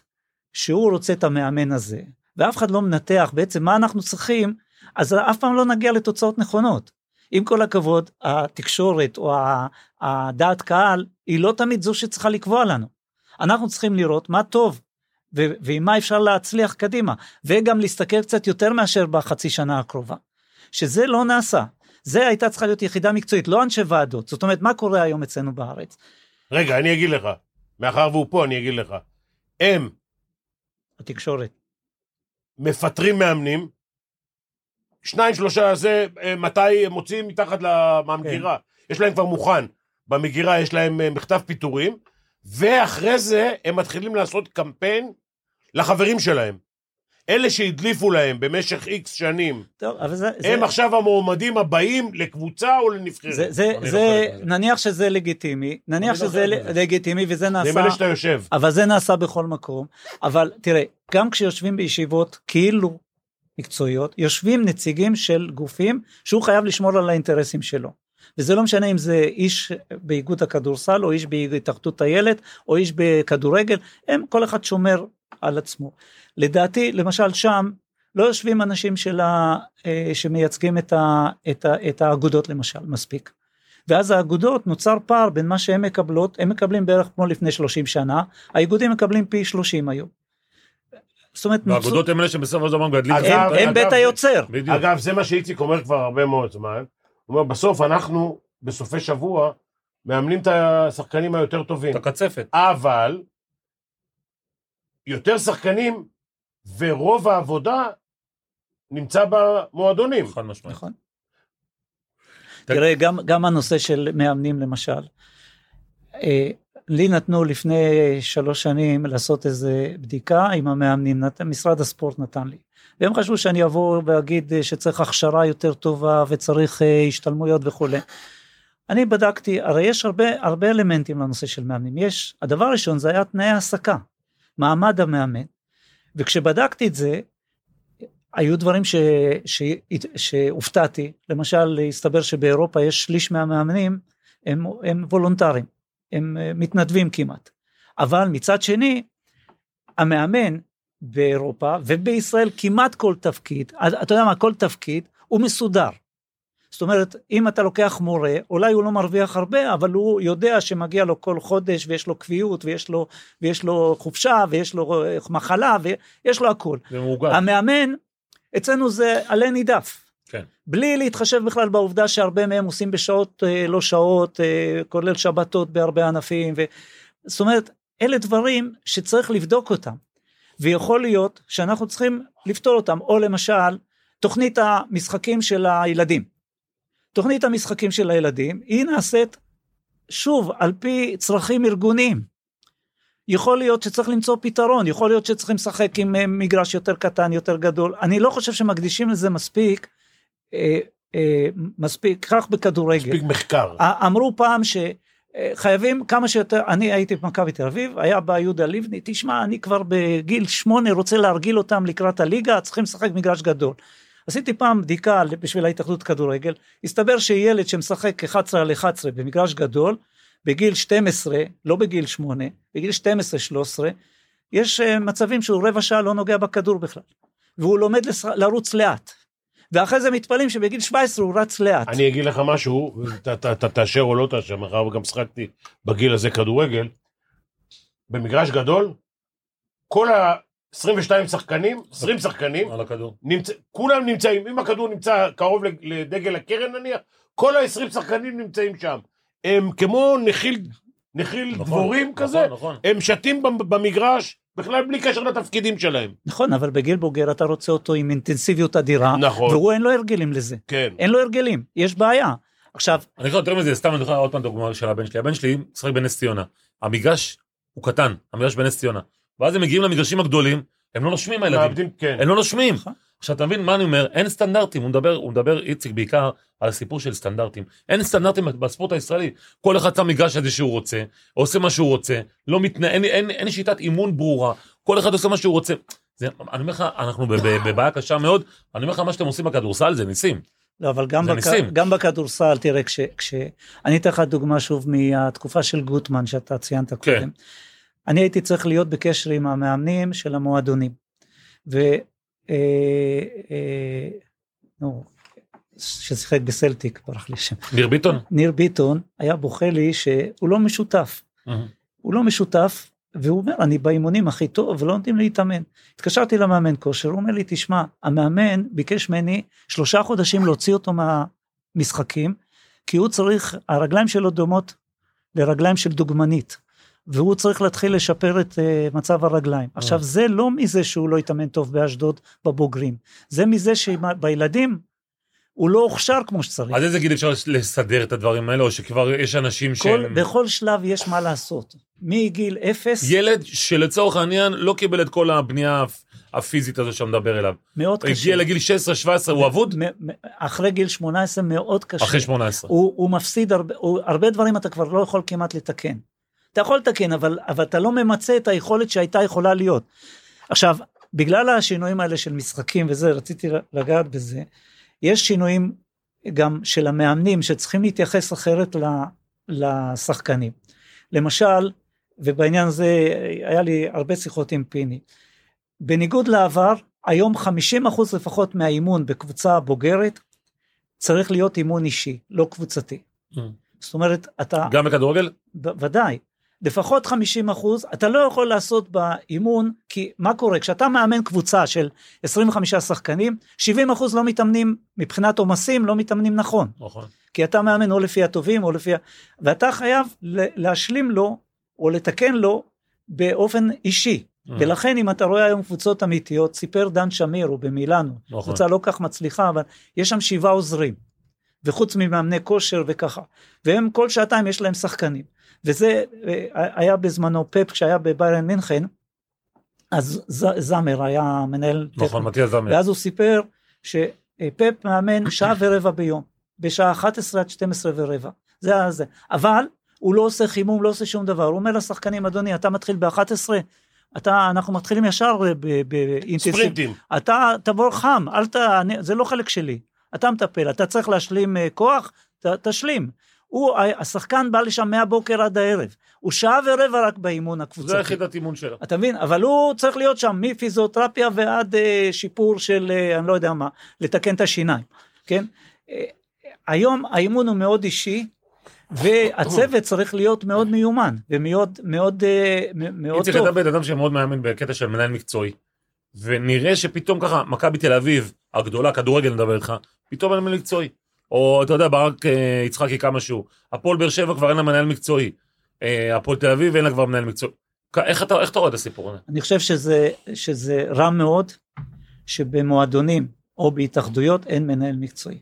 שהוא רוצה את המאמן הזה, ואף אחד לא מנתח בעצם מה אנחנו צריכים, אז אף פעם לא נגיע לתוצאות נכונות. עם כל הכבוד, התקשורת או הדעת קהל היא לא תמיד זו שצריכה לקבוע לנו. אנחנו צריכים לראות מה טוב, ו- ועם מה אפשר להצליח קדימה, וגם להסתכל קצת יותר מאשר בחצי שנה הקרובה. שזה לא נעשה. זה הייתה צריכה להיות יחידה מקצועית, לא אנשי ועדות. זאת אומרת, מה קורה היום אצלנו בארץ? רגע, אני אגיד לך. מאחר והוא פה, אני אגיד לך. הם התקשורת. מפטרים מאמנים, שניים, שלושה, זה, אה, מתי הם מוציאים מתחת ל- מהמגירה. יש להם כבר מוכן. במגירה יש להם אה, מכתב פיטורים, ואחרי זה הם מתחילים לעשות קמפיין לחברים שלהם. אלה שהדליפו להם במשך איקס שנים, טוב, אבל זה... הם זה... עכשיו המועמדים הבאים לקבוצה או לנבחרת. זה, זה, לא זה, מזה. נניח שזה לגיטימי, נניח לא שזה מזה. לגיטימי וזה זה עם נעשה, אלה שאתה יושב. אבל זה נעשה בכל מקום, אבל תראה, גם כשיושבים בישיבות כאילו מקצועיות, יושבים נציגים של גופים שהוא חייב לשמור על האינטרסים שלו. וזה לא משנה אם זה איש באיגוד הכדורסל, או איש בהתאחדות הילד, או איש בכדורגל, הם, כל אחד שומר על עצמו. לדעתי, למשל שם, לא יושבים אנשים של ה, אה, שמייצגים את, ה, את, ה, את האגודות למשל, מספיק. ואז האגודות נוצר פער בין מה שהן מקבלות, הם מקבלים בערך כמו לפני 30 שנה, האיגודים מקבלים פי 30 היום. זאת אומרת, נוצר- והאגודות הם אלה שבסופו של דבר מגדלים. הם, הם אגב, בית זה- היוצר. בדיוק. אגב, זה מה שאיציק אומר כבר הרבה מאוד זמן. הוא אומר, בסוף אנחנו, בסופי שבוע, מאמנים את השחקנים היותר טובים. את הקצפת. אבל, יותר שחקנים, ורוב העבודה נמצא במועדונים. חד משמעית. נכון. תראה, גם, גם הנושא של מאמנים למשל, אה, לי נתנו לפני שלוש שנים לעשות איזה בדיקה עם המאמנים, נת, משרד הספורט נתן לי. והם חשבו שאני אבוא ואגיד שצריך הכשרה יותר טובה וצריך אה, השתלמויות וכולי. אני בדקתי, הרי יש הרבה, הרבה אלמנטים לנושא של מאמנים. יש, הדבר הראשון זה היה תנאי העסקה, מעמד המאמן. וכשבדקתי את זה, היו דברים שהופתעתי, למשל הסתבר שבאירופה יש שליש מהמאמנים הם, הם וולונטריים, הם אה, מתנדבים כמעט. אבל מצד שני, המאמן באירופה ובישראל כמעט כל תפקיד, אתה יודע מה, כל תפקיד הוא מסודר. זאת אומרת, אם אתה לוקח מורה, אולי הוא לא מרוויח הרבה, אבל הוא יודע שמגיע לו כל חודש ויש לו קביעות ויש לו, ויש לו חופשה ויש לו אה, מחלה ויש לו הכל. זה מעוגן. המאמן, אצלנו זה עלה נידף. כן. בלי להתחשב בכלל בעובדה שהרבה מהם עושים בשעות אה, לא שעות, אה, כולל שבתות בהרבה ענפים. ו... זאת אומרת, אלה דברים שצריך לבדוק אותם. ויכול להיות שאנחנו צריכים לפתור אותם, או למשל, תוכנית המשחקים של הילדים. תוכנית המשחקים של הילדים היא נעשית שוב על פי צרכים ארגוניים. יכול להיות שצריך למצוא פתרון, יכול להיות שצריכים לשחק עם אה, מגרש יותר קטן, יותר גדול. אני לא חושב שמקדישים לזה מספיק, אה, אה, מספיק, כך בכדורגל. מספיק מחקר. אמרו פעם שחייבים כמה שיותר, אני הייתי במכבי תל אביב, היה בא יהודה לבני, תשמע, אני כבר בגיל שמונה רוצה להרגיל אותם לקראת הליגה, צריכים לשחק מגרש גדול. עשיתי פעם בדיקה בשביל ההתאחדות כדורגל, הסתבר שילד שמשחק 11 על 11 במגרש גדול, בגיל 12, לא בגיל 8, בגיל 12-13, יש אה, מצבים שהוא רבע שעה לא נוגע בכדור בכלל. והוא לומד. לרוץ לאט. ואחרי זה מתפלאים שבגיל 17 הוא רץ לאט. אני אגיד לך משהו, אתה תאשר או לא תאשר, מאחר וגם שחקתי בגיל הזה כדורגל, במגרש גדול, כל ה-22 שחקנים, 20 שחקנים, על הכדור. נמצא, כולם נמצאים, אם הכדור נמצא קרוב לדגל הקרן נניח, כל ה-20 שחקנים נמצאים שם. הם כמו נחיל, נחיל נכון, דבורים נכון, כזה, נכון. הם שתים במ- במגרש, בכלל בלי קשר לתפקידים שלהם. נכון, אבל בגיל בוגר אתה רוצה אותו עם אינטנסיביות אדירה, נכון. והוא אין לו הרגלים לזה. כן. אין לו הרגלים, יש בעיה. עכשיו, אני לך יותר מזה, סתם אני זוכר עוד פעם דוגמה של הבן שלי. הבן שלי משחק בנס ציונה. המגרש הוא קטן, המגרש בנס ציונה. ואז הם מגיעים למגרשים הגדולים, הם לא נושמים הילדים. מאבדים, כן. הם לא נושמים. נכון. עכשיו, אתה מבין מה אני אומר? אין סטנדרטים, הוא מדבר, הוא מדבר, איציק, בעיקר על הסיפור של סטנדרטים. אין סטנדרטים בספורט הישראלי. כל אחד שם מגרש איזה שהוא רוצה, עושה מה שהוא רוצה, לא מתנ... אין, אין, אין שיטת אימון ברורה, כל אחד עושה מה שהוא רוצה. זה, אני אומר לך, אנחנו בב- בבעיה קשה מאוד, אני אומר לך, מה שאתם עושים בכדורסל זה ניסים. לא, אבל גם, בכ... גם בכדורסל, תראה, כש... כש... אני אתן לך דוגמה שוב מהתקופה של גוטמן שאתה ציינת כן. אני הייתי צריך להיות בקשר עם המאמנים של המועדונים. ו... אה, אה, נו, ששיחק בסלטיק, ברח לי השם. ניר ביטון? ניר ביטון היה בוכה לי שהוא לא משותף. הוא לא משותף, והוא אומר, אני באימונים הכי טוב ולא נותנים להתאמן. התקשרתי למאמן כושר, הוא אומר לי, תשמע, המאמן ביקש ממני שלושה חודשים להוציא אותו מהמשחקים, כי הוא צריך, הרגליים שלו דומות לרגליים של דוגמנית, והוא צריך להתחיל לשפר את uh, מצב הרגליים. עכשיו, זה לא מזה שהוא לא התאמן טוב באשדוד בבוגרים, זה מזה שבילדים הוא לא הוכשר כמו שצריך. עד איזה גיל אפשר לסדר את הדברים האלה, או שכבר יש אנשים כל, שהם... בכל שלב יש מה לעשות. מגיל אפס, ילד שלצורך העניין לא קיבל את כל הבנייה הפ- הפיזית הזו שאתה מדבר אליו. מאוד קשה. הגיע לגיל 16-17, הוא אבוד? אחרי גיל 18 מאוד קשה. אחרי 18. הוא, הוא מפסיד הרבה, הוא, הרבה דברים אתה כבר לא יכול כמעט לתקן. אתה יכול לתקן, אבל, אבל אתה לא ממצה את היכולת שהייתה יכולה להיות. עכשיו, בגלל השינויים האלה של משחקים וזה, רציתי לגעת בזה, יש שינויים גם של המאמנים שצריכים להתייחס אחרת לשחקנים. למשל, ובעניין הזה היה לי הרבה שיחות עם פיני, בניגוד לעבר, היום 50% לפחות מהאימון בקבוצה בוגרת צריך להיות אימון אישי, לא קבוצתי. Mm. זאת אומרת, אתה, גם בכדורגל? ב- ודאי, לפחות 50 אחוז, אתה לא יכול לעשות באימון, כי מה קורה? כשאתה מאמן קבוצה של 25 שחקנים, 70 אחוז לא מתאמנים, מבחינת עומסים, לא מתאמנים נכון. נכון. כי אתה מאמן או לפי הטובים או לפי ה... ואתה חייב להשלים לו, או לתקן לו, באופן אישי. Mm. ולכן אם אתה רואה היום קבוצות אמיתיות, סיפר דן שמיר, הוא במילאנו, נכון. קבוצה לא כך מצליחה, אבל יש שם שבעה עוזרים. וחוץ ממאמני כושר וככה. והם כל שעתיים יש להם שחקנים. וזה אה, היה בזמנו פפ כשהיה בביירן מינכן, אז ז- זמר היה מנהל נכון. מתיאס זמר. ואז הוא סיפר שפפ מאמן שעה ורבע ביום, בשעה 11 עד 12 ורבע. זה היה זה. אבל הוא לא עושה חימום, לא עושה שום דבר. הוא אומר לשחקנים, אדוני, אתה מתחיל ב-11, אתה, אנחנו מתחילים ישר באינטנסיב. ספרינטים. אתה תבוא חם, אל ת... זה לא חלק שלי. אתה מטפל, אתה צריך להשלים אה, כוח, ת, תשלים. הוא, השחקן בא לשם מהבוקר עד הערב. הוא שעה ורבע רק באימון זה הקבוצתי. יחידת אימון שלו. אתה מבין? אבל הוא צריך להיות שם מפיזיותרפיה ועד אה, שיפור של, אה, אני לא יודע מה, לתקן את השיניים, כן? אה, היום האימון הוא מאוד אישי, והצוות צריך להיות מאוד מיומן, ומאוד מאוד, אה, מאוד איציק טוב. אתה בן אדם שמאוד מאמין בקטע של מנהל מקצועי. ונראה שפתאום ככה, מכבי תל אביב, הגדולה, כדורגל נדבר איתך, פתאום אין מנהל מקצועי. או אתה יודע, ברק אה, יצחקי כמה שהוא. הפועל באר שבע כבר אין לה מנהל מקצועי. אה, הפועל תל אביב אין לה כבר מנהל מקצועי. איך אתה, איך אתה רואה את הסיפור הזה? אני חושב שזה, שזה רע מאוד, שבמועדונים או בהתאחדויות אין מנהל מקצועי.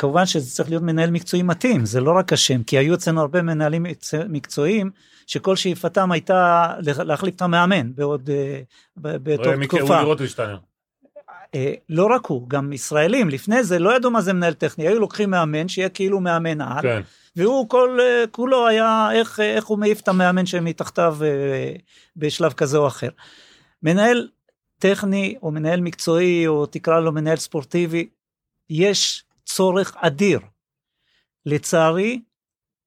כמובן שזה צריך להיות מנהל מקצועי מתאים, זה לא רק השם, כי היו אצלנו הרבה מנהלים מקצ- מקצועיים, שכל שאיפתם הייתה לה- להחליף את המאמן בעוד, אה, ב- בתוך ראה מיקי תקופה. אה, לא רק הוא, גם ישראלים, לפני זה לא ידעו מה זה מנהל טכני, היו לוקחים מאמן שיהיה כאילו מאמן על, כן. והוא כל אה, כולו היה איך, איך הוא מעיף את המאמן שמתחתיו בשלב כזה או אחר. מנהל טכני או מנהל מקצועי או תקרא לו מנהל ספורטיבי, יש צורך אדיר. לצערי,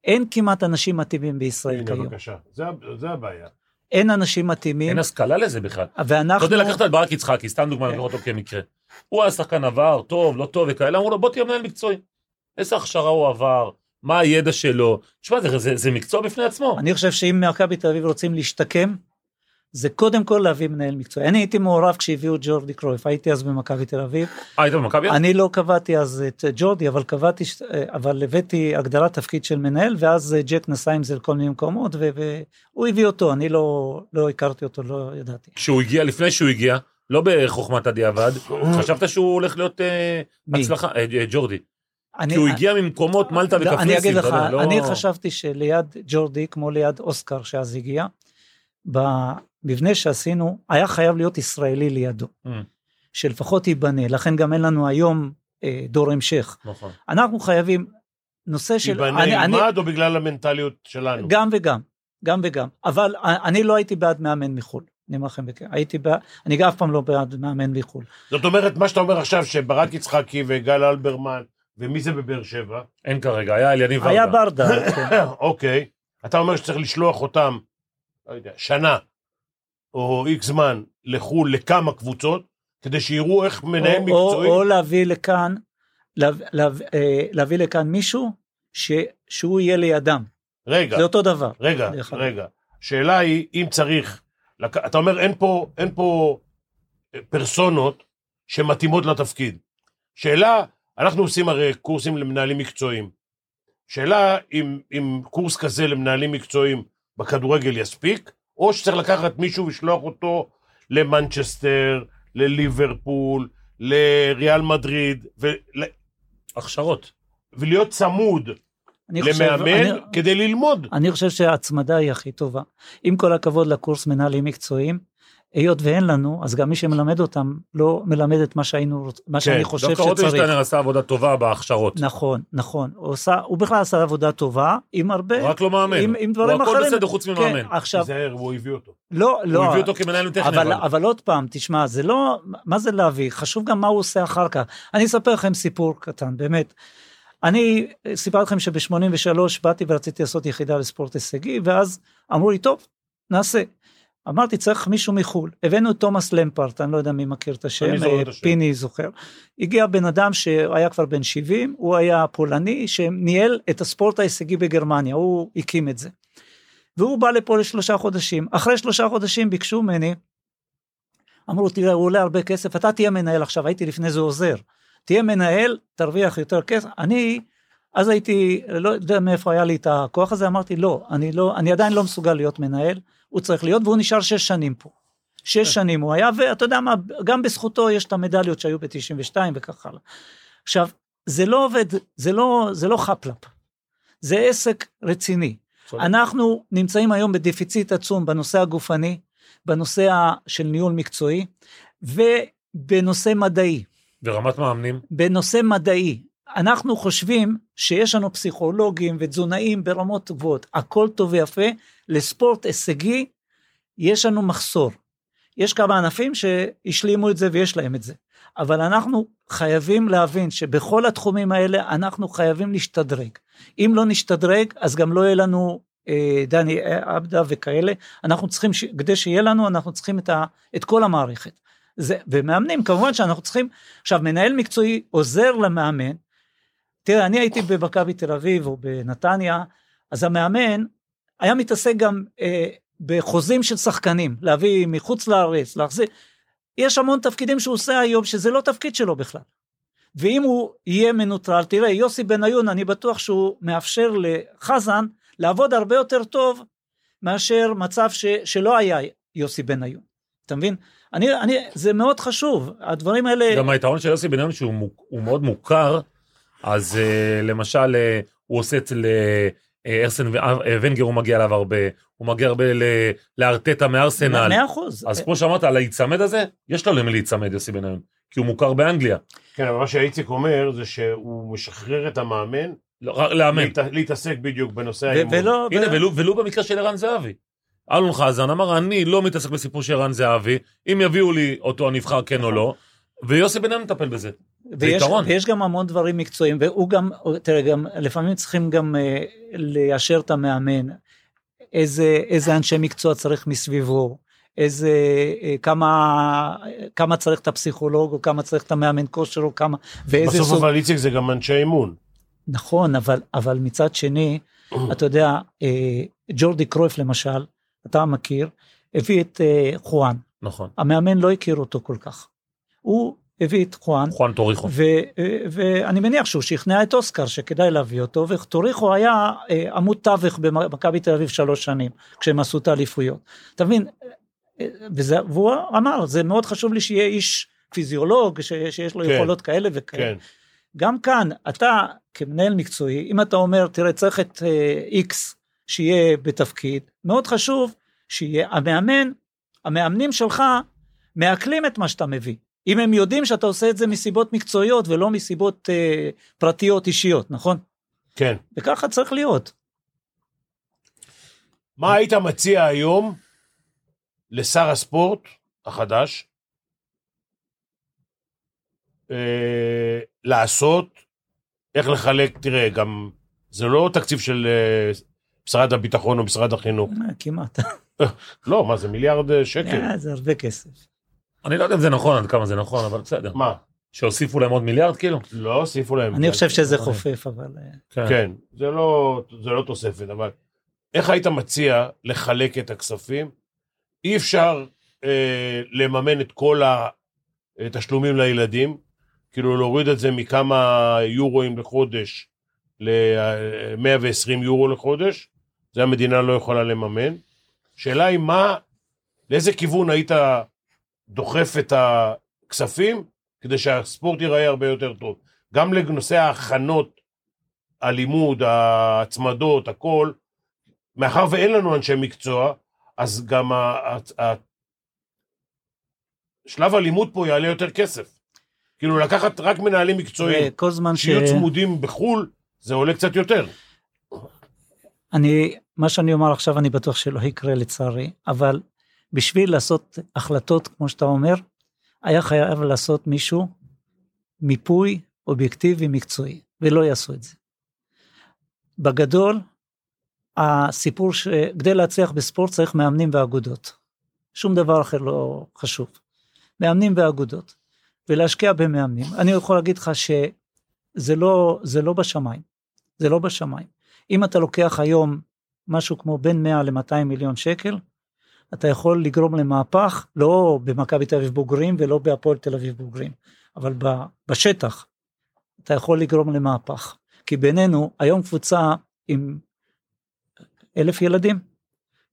אין כמעט אנשים מתאימים בישראל הנה, כיום. בבקשה. זה זה הבעיה. אין אנשים מתאימים, אין השכלה לזה בכלל. אתה ואנחנו... יודע, לקחת את ברק יצחקי, סתם דוגמא, אני אותו כמקרה. הוא היה שחקן עבר, טוב, לא טוב וכאלה, אמרו לו, בוא תהיה מנהל מקצועי. איזה הכשרה הוא עבר, מה הידע שלו. תשמע, זה, זה, זה מקצוע בפני עצמו. אני חושב שאם מכבי תל אביב רוצים להשתקם, זה קודם כל להביא מנהל מקצועי. אני הייתי מעורב כשהביאו את ג'ורדי קרויף, הייתי אז במכבי תל אביב. אה, היית במכבי? אני לא קבעתי אז את ג'ורדי, אבל קבעתי, אבל הבאתי הגדרת תפקיד של מנהל, ואז ג'ק נסע עם זה לכל מיני מקומות, והוא הביא אותו, אני לא, לא הכרתי אותו, לא ידעתי. כשהוא הגיע, לפני שהוא הגיע, לא בחוכמת הדיעבד, חשבת שהוא הולך להיות אה, מי? הצלחה, אה, אה, ג'ורדי. אני, כי הוא הגיע ממקומות מלטה לא, אני וקפריסין, אגיד לך, לא... אני חשבתי שליד ג'ורדי, כמו ליד אוסקר שאז הגיע, במבנה שעשינו, היה חייב להיות ישראלי לידו. Mm. שלפחות ייבנה, לכן גם אין לנו היום אה, דור המשך. נכון. אנחנו חייבים, נושא של... ייבנה ילמד או בגלל המנטליות שלנו? גם וגם, גם וגם. אבל אני לא הייתי בעד מאמן מחו"ל. אני אומר לכם, בכ- הייתי בעד, אני גם אף פעם לא בעד מאמן מחו"ל. זאת אומרת, מה שאתה אומר עכשיו, שברק יצחקי וגל אלברמן, ומי זה בבאר שבע? אין כרגע, היה אליניב ורדה. היה ברדה, כן. אוקיי. אתה אומר שצריך לשלוח אותם, לא יודע, שנה, או איקס זמן, לחו"ל לכמה קבוצות, כדי שיראו איך מנהל או- מקצועי... או, או להביא לכאן, להביא, להביא, אה, להביא לכאן מישהו ש, שהוא יהיה לידם. רגע, זה אותו דבר. רגע. רגע. שאלה היא, אם צריך, לק... אתה אומר, אין פה, אין פה אה, פרסונות שמתאימות לתפקיד. שאלה, אנחנו עושים הרי קורסים למנהלים מקצועיים. שאלה אם, אם קורס כזה למנהלים מקצועיים בכדורגל יספיק, או שצריך לקחת מישהו ולשלוח אותו למנצ'סטר, לליברפול, לריאל מדריד, ול... הכשרות. ולהיות צמוד אני חושב, למאמן אני, כדי ללמוד. אני חושב שההצמדה היא הכי טובה. עם כל הכבוד לקורס מנהלים מקצועיים, היות ואין לנו, אז גם מי שמלמד אותם לא מלמד את מה שהיינו, רוצ- מה שאני חושב דווקא שצריך. רוטנשטיינר עשה עבודה טובה בהכשרות. נכון, נכון. הוא, עושה, הוא בכלל עשה עבודה טובה, עם הרבה... רק לא מאמן. עם, עם דברים הוא אחרים. הכל בסדר חוץ ממאמן. כן, עכשיו, תיזהר, הוא הביא אותו. לא, לא. הוא הביא אותו כמנהל טכני. אבל, אבל. אבל עוד פעם, תשמע, זה לא, מה זה להביא? חשוב גם מה הוא עושה אחר כך. אני אספר לכם סיפור קטן, באמת. אני סיפרתי לכם שב-83 באתי ורציתי לעשות יחידה לספורט הישגי, ואז אמרו לי, טוב, נעשה. אמרתי, צריך מישהו מחו"ל. הבאנו את תומאס למפרט, אני לא יודע מי מכיר את השם, זוכר. פיני זוכר. הגיע בן אדם שהיה כבר בן 70, הוא היה פולני, שניהל את הספורט ההישגי בגרמניה, הוא הקים את זה. והוא בא לפה לשלושה חודשים. אחרי שלושה חודשים ביקשו ממני, אמרו, תראה, הוא עולה הרבה כסף, אתה תהיה מנהל עכשיו, הייתי לפני זה עוזר. תהיה מנהל, תרוויח יותר כסף. אני, אז הייתי, לא יודע מאיפה היה לי את הכוח הזה, אמרתי, לא, אני לא, אני עדיין לא מסוגל להיות מנהל, הוא צריך להיות, והוא נשאר שש שנים פה. שש שנים הוא היה, ואתה יודע מה, גם בזכותו יש את המדליות שהיו ב-92 וכך הלאה. עכשיו, זה לא עובד, זה לא, זה לא חפלפ. זה עסק רציני. אנחנו נמצאים היום בדפיציט עצום בנושא הגופני, בנושא של ניהול מקצועי, ובנושא מדעי. ורמת מאמנים. בנושא מדעי, אנחנו חושבים שיש לנו פסיכולוגים ותזונאים ברמות גבוהות, הכל טוב ויפה, לספורט הישגי יש לנו מחסור. יש כמה ענפים שהשלימו את זה ויש להם את זה, אבל אנחנו חייבים להבין שבכל התחומים האלה אנחנו חייבים להשתדרג. אם לא נשתדרג, אז גם לא יהיה לנו אה, דני עבדה וכאלה, אנחנו צריכים, ש... כדי שיהיה לנו, אנחנו צריכים את, ה... את כל המערכת. זה, ומאמנים, כמובן שאנחנו צריכים, עכשיו מנהל מקצועי עוזר למאמן, תראה, אני הייתי במכבי תל אביב או בנתניה, אז המאמן היה מתעסק גם אה, בחוזים של שחקנים, להביא מחוץ לארץ, להחזיר, יש המון תפקידים שהוא עושה היום שזה לא תפקיד שלו בכלל. ואם הוא יהיה מנוטרל, תראה, יוסי בניון, אני בטוח שהוא מאפשר לחזן לעבוד הרבה יותר טוב מאשר מצב ש, שלא היה יוסי בניון. אתה מבין? אני, אני, זה מאוד חשוב, הדברים האלה... גם היתרון של יוסי בניון שהוא מוק- מאוד מוכר, אז אה, למשל אה, הוא עושה אצל אה, ארסן ונגר הוא מגיע אליו הרבה, הוא מגיע הרבה לארטטה מארסנל. מאה אחוז. אז כמו שאמרת על להיצמד הזה, יש לו למי להיצמד יוסי בניון, כי הוא מוכר באנגליה. כן, אבל מה שאיציק אומר זה שהוא משחרר את המאמן לא, לאמן. להת- להתעסק בדיוק בנושא האימון. הנה, ולו, ולו במקרה של ערן זהבי. אלון חזן אמר, אני לא מתעסק בסיפור של ערן זהבי, אם יביאו לי אותו הנבחר כן או לא, ויוסי בניון מטפל בזה. ויש. ויש גם המון דברים מקצועיים, והוא גם, תראה, גם לפעמים צריכים גם אה, ליישר את המאמן, איזה, איזה אנשי מקצוע צריך מסביבו, איזה, אה, כמה, כמה צריך את הפסיכולוג, או כמה צריך את המאמן כושר, או כמה, ואיזה בסוף סוג... אבל איציק זה גם אנשי אימון. נכון, אבל, אבל מצד שני, אתה יודע, אה, ג'ורדי קרויף למשל, אתה מכיר, הביא את אה, חואן, נכון. המאמן לא הכיר אותו כל כך. הוא הביא את חואן, חואן טוריחו. ו, ואני מניח שהוא שכנע את אוסקר שכדאי להביא אותו, וטוריחו היה אה, עמוד תווך במכבי תל אביב שלוש שנים, כשהם עשו את האליפויות. אתה מבין? אה, וזה, והוא אמר, זה מאוד חשוב לי שיהיה איש פיזיולוג, ש, שיש לו כן, יכולות כאלה וכאלה. כן. גם כאן, אתה כמנהל מקצועי, אם אתה אומר, תראה, צריך את איקס שיהיה בתפקיד, מאוד חשוב שיהיה המאמן, המאמנים שלך מעכלים את מה שאתה מביא. אם הם יודעים שאתה עושה את זה מסיבות מקצועיות ולא מסיבות אה, פרטיות אישיות, נכון? כן. וככה צריך להיות. מה היית מציע היום לשר הספורט החדש אה, לעשות, איך לחלק, תראה, גם זה לא תקציב של אה, משרד הביטחון או משרד החינוך. אה, כמעט. לא, מה זה מיליארד אה, שקל? אה, זה הרבה כסף. אני לא יודע אם זה נכון, עד כמה זה נכון, אבל בסדר. מה? שהוסיפו להם עוד מיליארד כאילו? לא הוסיפו להם. אני חושב שזה חופף, אבל... אה, כן, זה לא, זה לא תוספת, אבל איך היית מציע לחלק את הכספים? אי אפשר אה, לממן את כל התשלומים לילדים, כאילו להוריד את זה מכמה יורואים לחודש ל-120 יורו לחודש, זה המדינה לא יכולה לממן. שאלה היא מה, לאיזה כיוון היית דוחף את הכספים כדי שהספורט ייראה הרבה יותר טוב. גם לנושא ההכנות, הלימוד, ההצמדות, הכל, מאחר ואין לנו אנשי מקצוע, אז גם ה- ה- שלב הלימוד פה יעלה יותר כסף. כאילו לקחת רק מנהלים מקצועיים, וכל זמן ש... שיהיו צמודים בחו"ל, זה עולה קצת יותר. אני, מה שאני אומר עכשיו אני בטוח שלא יקרה לצערי, אבל בשביל לעשות החלטות, כמו שאתה אומר, היה חייב לעשות מישהו מיפוי אובייקטיבי מקצועי, ולא יעשו את זה. בגדול, הסיפור שכדי להצליח בספורט צריך מאמנים ואגודות. שום דבר אחר לא חשוב. מאמנים ואגודות. ולהשקיע במאמנים. אני יכול להגיד לך שזה לא, לא בשמיים. זה לא בשמיים. אם אתה לוקח היום משהו כמו בין 100 ל-200 מיליון שקל, אתה יכול לגרום למהפך, לא במכבי תל אביב בוגרים ולא בהפועל תל אביב בוגרים, אבל בשטח אתה יכול לגרום למהפך. כי בינינו, היום קבוצה עם אלף ילדים,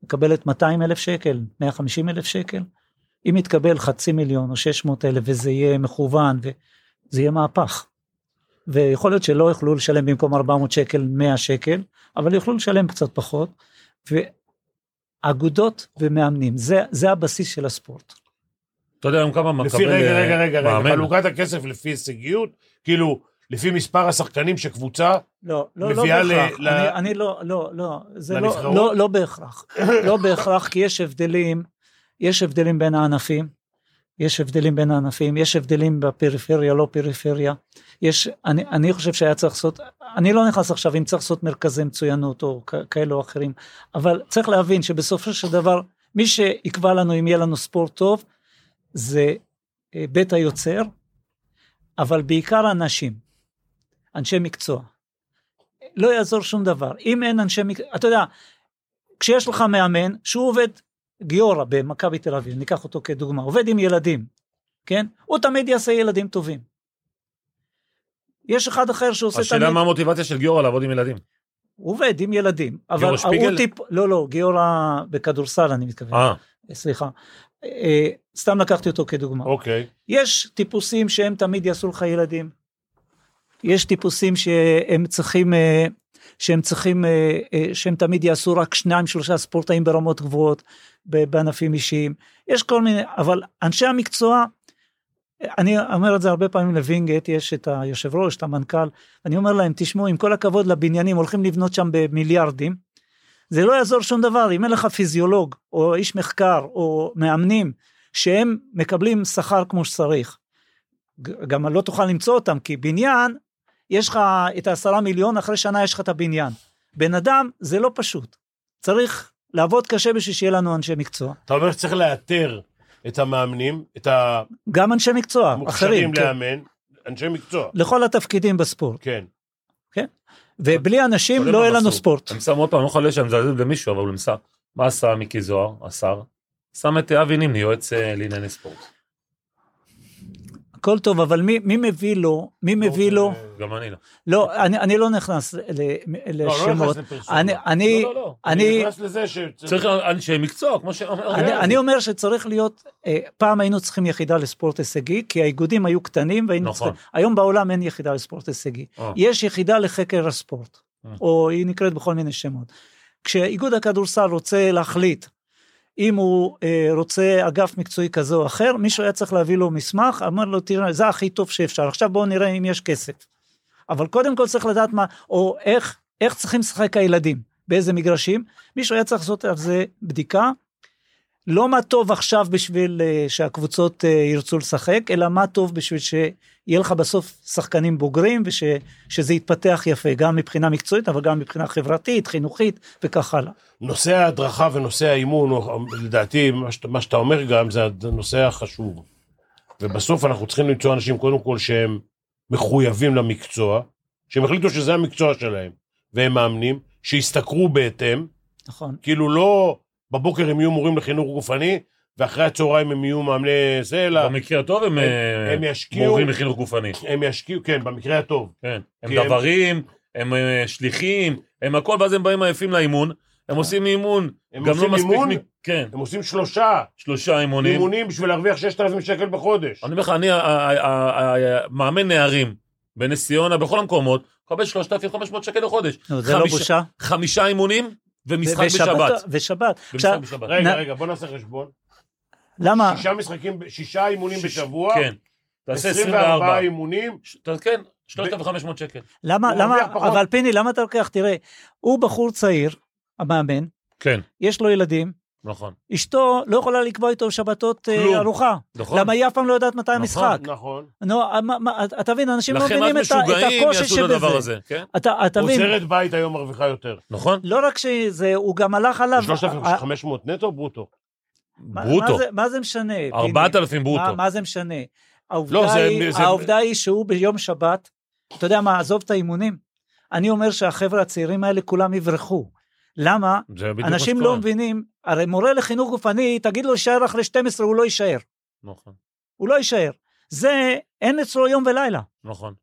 מקבלת 200 אלף שקל, 150 אלף שקל. אם יתקבל חצי מיליון או 600 אלף וזה יהיה מכוון וזה יהיה מהפך. ויכול להיות שלא יוכלו לשלם במקום 400 שקל 100 שקל, אבל יוכלו לשלם קצת פחות. ואגודות ומאמנים, זה, זה הבסיס של הספורט. אתה יודע היום כמה מקבל לפי, רגע, רגע, רגע, רגע, מאמן? חלוקת הכסף לפי הישגיות, כאילו, לפי מספר השחקנים שקבוצה, לא, לא, לא מביאה ל- בהכרח, ל- אני, אני לא, לא, לא, זה לא? לא, לא בהכרח, לא בהכרח, כי יש הבדלים, יש הבדלים בין הענפים, יש הבדלים בין הענפים, יש הבדלים בפריפריה, לא פריפריה, יש, אני, אני חושב שהיה צריך לעשות, אני לא נכנס עכשיו אם צריך לעשות מרכזי מצוינות או כ- כאלו או אחרים, אבל צריך להבין שבסופו של דבר, מי שיקבע לנו אם יהיה לנו ספורט טוב, זה אה, בית היוצר, אבל בעיקר אנשים, אנשי מקצוע. לא יעזור שום דבר. אם אין אנשי מקצוע, אתה יודע, כשיש לך מאמן שהוא עובד, גיורא במכבי תל אביב, ניקח אותו כדוגמה, עובד עם ילדים, כן? הוא תמיד יעשה ילדים טובים. יש אחד אחר שעושה השאלה תמיד, מה המוטיבציה של גיורא לעבוד עם ילדים. הוא עובד עם ילדים, אבל גיורא הוא שפיגל? טיפ, לא לא, גיורא בכדורסל אני מתכוון, אה, סליחה, אה, סתם לקחתי אותו כדוגמה. אוקיי. יש טיפוסים שהם תמיד יעשו לך ילדים. יש טיפוסים שהם צריכים, אה, שהם צריכים, אה, אה, שהם תמיד יעשו רק שניים שלושה ספורטאים ברמות גבוהות בענפים אישיים. יש כל מיני, אבל אנשי המקצוע, אני אומר את זה הרבה פעמים לווינגייט, יש את היושב ראש, את המנכ"ל, אני אומר להם, תשמעו, עם כל הכבוד לבניינים, הולכים לבנות שם במיליארדים, זה לא יעזור שום דבר, אם אין לך פיזיולוג, או איש מחקר, או מאמנים, שהם מקבלים שכר כמו שצריך. גם לא תוכל למצוא אותם, כי בניין, יש לך את העשרה מיליון, אחרי שנה יש לך את הבניין. בן אדם, זה לא פשוט. צריך לעבוד קשה בשביל שיהיה לנו אנשי מקצוע. אתה אומר שצריך לאתר את המאמנים, את גם אנשי מקצוע, אחרים, המוכשרים כן. לאמן, אנשי מקצוע, לכל התפקידים בספורט. כן. ובלי אנשים לא יהיה לנו? ספורט. הם שמו עוד פעם, אני לא יכול להיות שאני מזלזל במישהו, אבל הוא שם. מה עשה מיקי זוהר, השר? שם את אבי נימני, יועץ אה, לענייני ספורט. הכל טוב, אבל מי, מי מביא לו, מי מביא לו, גם אני לא. לא, אני, אני לא נכנס ל- לא, לא לשמות. נכנס לפרסומת. אני, אני, לא, לא, לא. אני, אני נכנס לזה ש... צריך אנשי מקצוע, כמו שאומר... אני, אני אומר שצריך להיות, אה, פעם היינו צריכים יחידה לספורט הישגי, כי האיגודים היו קטנים והיינו נכון. צריכים, היום בעולם אין יחידה לספורט הישגי. אה. יש יחידה לחקר הספורט, אה. או היא נקראת בכל מיני שמות. כשאיגוד הכדורסל רוצה להחליט אם הוא אה, רוצה אגף מקצועי כזה או אחר, מישהו היה צריך להביא לו מסמך, אמר לו, תראה, זה הכי טוב שאפשר, עכשיו בואו נראה אם יש כסף. אבל קודם כל צריך לדעת מה, או איך, איך צריכים לשחק הילדים, באיזה מגרשים, מישהו היה צריך לעשות על זה בדיקה, לא מה טוב עכשיו בשביל uh, שהקבוצות uh, ירצו לשחק, אלא מה טוב בשביל שיהיה לך בסוף שחקנים בוגרים ושזה יתפתח יפה, גם מבחינה מקצועית, אבל גם מבחינה חברתית, חינוכית וכך הלאה. נושא ההדרכה ונושא האימון, לדעתי, מה שאתה, מה שאתה אומר גם, זה הנושא החשוב. ובסוף אנחנו צריכים למצוא אנשים, קודם כל, שהם מחויבים למקצוע, שהם החליטו שזה המקצוע שלהם, והם מאמנים, שישתכרו בהתאם, נכון. כאילו לא בבוקר הם יהיו מורים לחינוך גופני, ואחרי הצהריים הם יהיו מאמני זה, אלא במקרה הטוב הם, הם- אה, הם ישקיעו- מורים לחינוך גופני. הם ישקיעו, כן, במקרה הטוב. כן. הם כי הם- דברים, הם אה, שליחים, הם הכל, ואז הם באים עייפים לאימון. הם עושים אימון, הם גם לא עושים מספיק, אימון, מ- כן, הם עושים שלושה שלושה אימונים. אימונים בשביל להרוויח 6,000 שקל בחודש. אני אומר לך, אני מאמן נערים בנס ציונה, בכל המקומות, מקבל 3,500 שקל לחודש. זה לא בושה. חמישה אימונים ומשחק בשבת. ושבת. ומשחק עכשיו, בשבת. רגע, נ- רגע, בוא נעשה חשבון. למה? שישה משחקים, שישה אימונים בשבוע, כן. תעשה 24 24. אימונים, כן, 3,500 שקל. למה, למה. אבל פיני, למה אתה לוקח, תראה, הוא בחור צעיר, המאמן, כן, יש לו ילדים, נכון. אשתו לא יכולה לקבוע איתו שבתות אה, כלום. ארוחה. נכון. למה היא אף פעם לא יודעת מתי נכון. המשחק. נכון. נו, מה- מה- אתה מבין, אנשים לא מבינים את את משוגעים הקושי יעשו את הדבר שבזה. הזה, כן? אתה אתה מבין, עוזרת בית היום מרוויחה יותר. נכון? לא רק שזה, הוא גם הלך עליו. 3,500 נטו או ברוטו? מה- ברוטו. מה זה- מה זה משנה? פיני? 4,000 מה- ברוטו. מה זה משנה? לא, העובדה זה- היא- זה- העובדה היא שהוא ביום שבת, אתה יודע מה, עזוב את האימונים. אני אומר שהחבר'ה הצעירים האלה כולם יברחו. למה? מה אנשים. לא מבינים, הרי מורה לחינוך גופני, תגיד לו להישאר אחרי 12, הוא לא יישאר. נכון, הוא לא יישאר. זה, אין אצלו יום ולילה. נכון.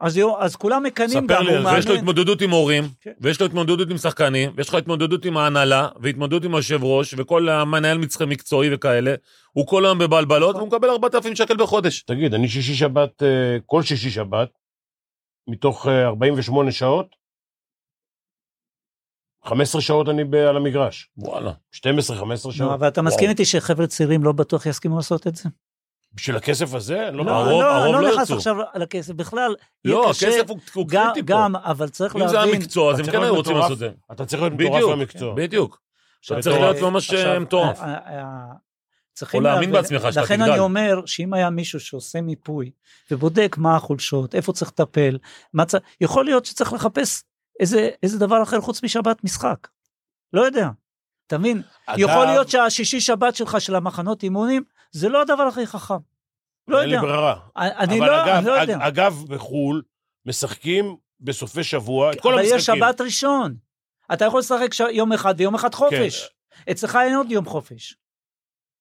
אז, יו- אז כולם מקנאים ספר גם, לי. מאמן. ויש לו התמודדות עם הורים, כן. ויש לו התמודדות עם שחקנים, ויש לך התמודדות עם ההנהלה, והתמודדות עם היושב ראש, וכל המנהל מצח- מקצועי וכאלה. הוא כל היום בבלבלות, נכון. והוא מקבל 4,000 שקל בחודש. תגיד, אני שישי שבת, אה, כל שישי שבת, מתוך אה, 48 שעות, 15 שעות אני ב- על המגרש. וואלה. 12-15 נו, שעות. אבל אתה מסכים. איתי שחבר'ה צעירים לא בטוח יסכימו לעשות את זה? בשביל הכסף הזה? לא, לא, הרוב- לא, הרוב אני לא לא נכנס. עכשיו לכסף, בכלל, יהיה לא, קשה, הכסף הוא- הוא גם, קריטי פה. גם, אבל צריך אם זה להבין, המקצוע, אז הם כן היו רוצים. לעשות את זה. אתה צריך להיות מטורף במקצוע. בדיוק. אתה צריך להיות ממש אה, מטורף. ה- ה- ה- צריכים או להאמין בעצמך שאתה לכן תגדל. אני אומר שאם היה מישהו שעושה מיפוי ובודק מה החולשות, איפה צריך לטפל, מה צריך, יכול להיות שצריך לחפש איזה, איזה דבר אחר חוץ משבת משחק. לא יודע. אתה מבין? אגב, יכול להיות שהשישי שבת שלך של המחנות אימונים, זה לא הדבר הכי חכם. לא אין לי יודע. ברירה. אני אבל לא, אגב, אני לא יודע. אג- אגב, בחו"ל, משחקים בסופי שבוע, את כל אבל המשחקים. יש שבת ראשון. אתה יכול לשחק ש... יום אחד ויום אחד חופש. אצלך אין עוד יום חופש.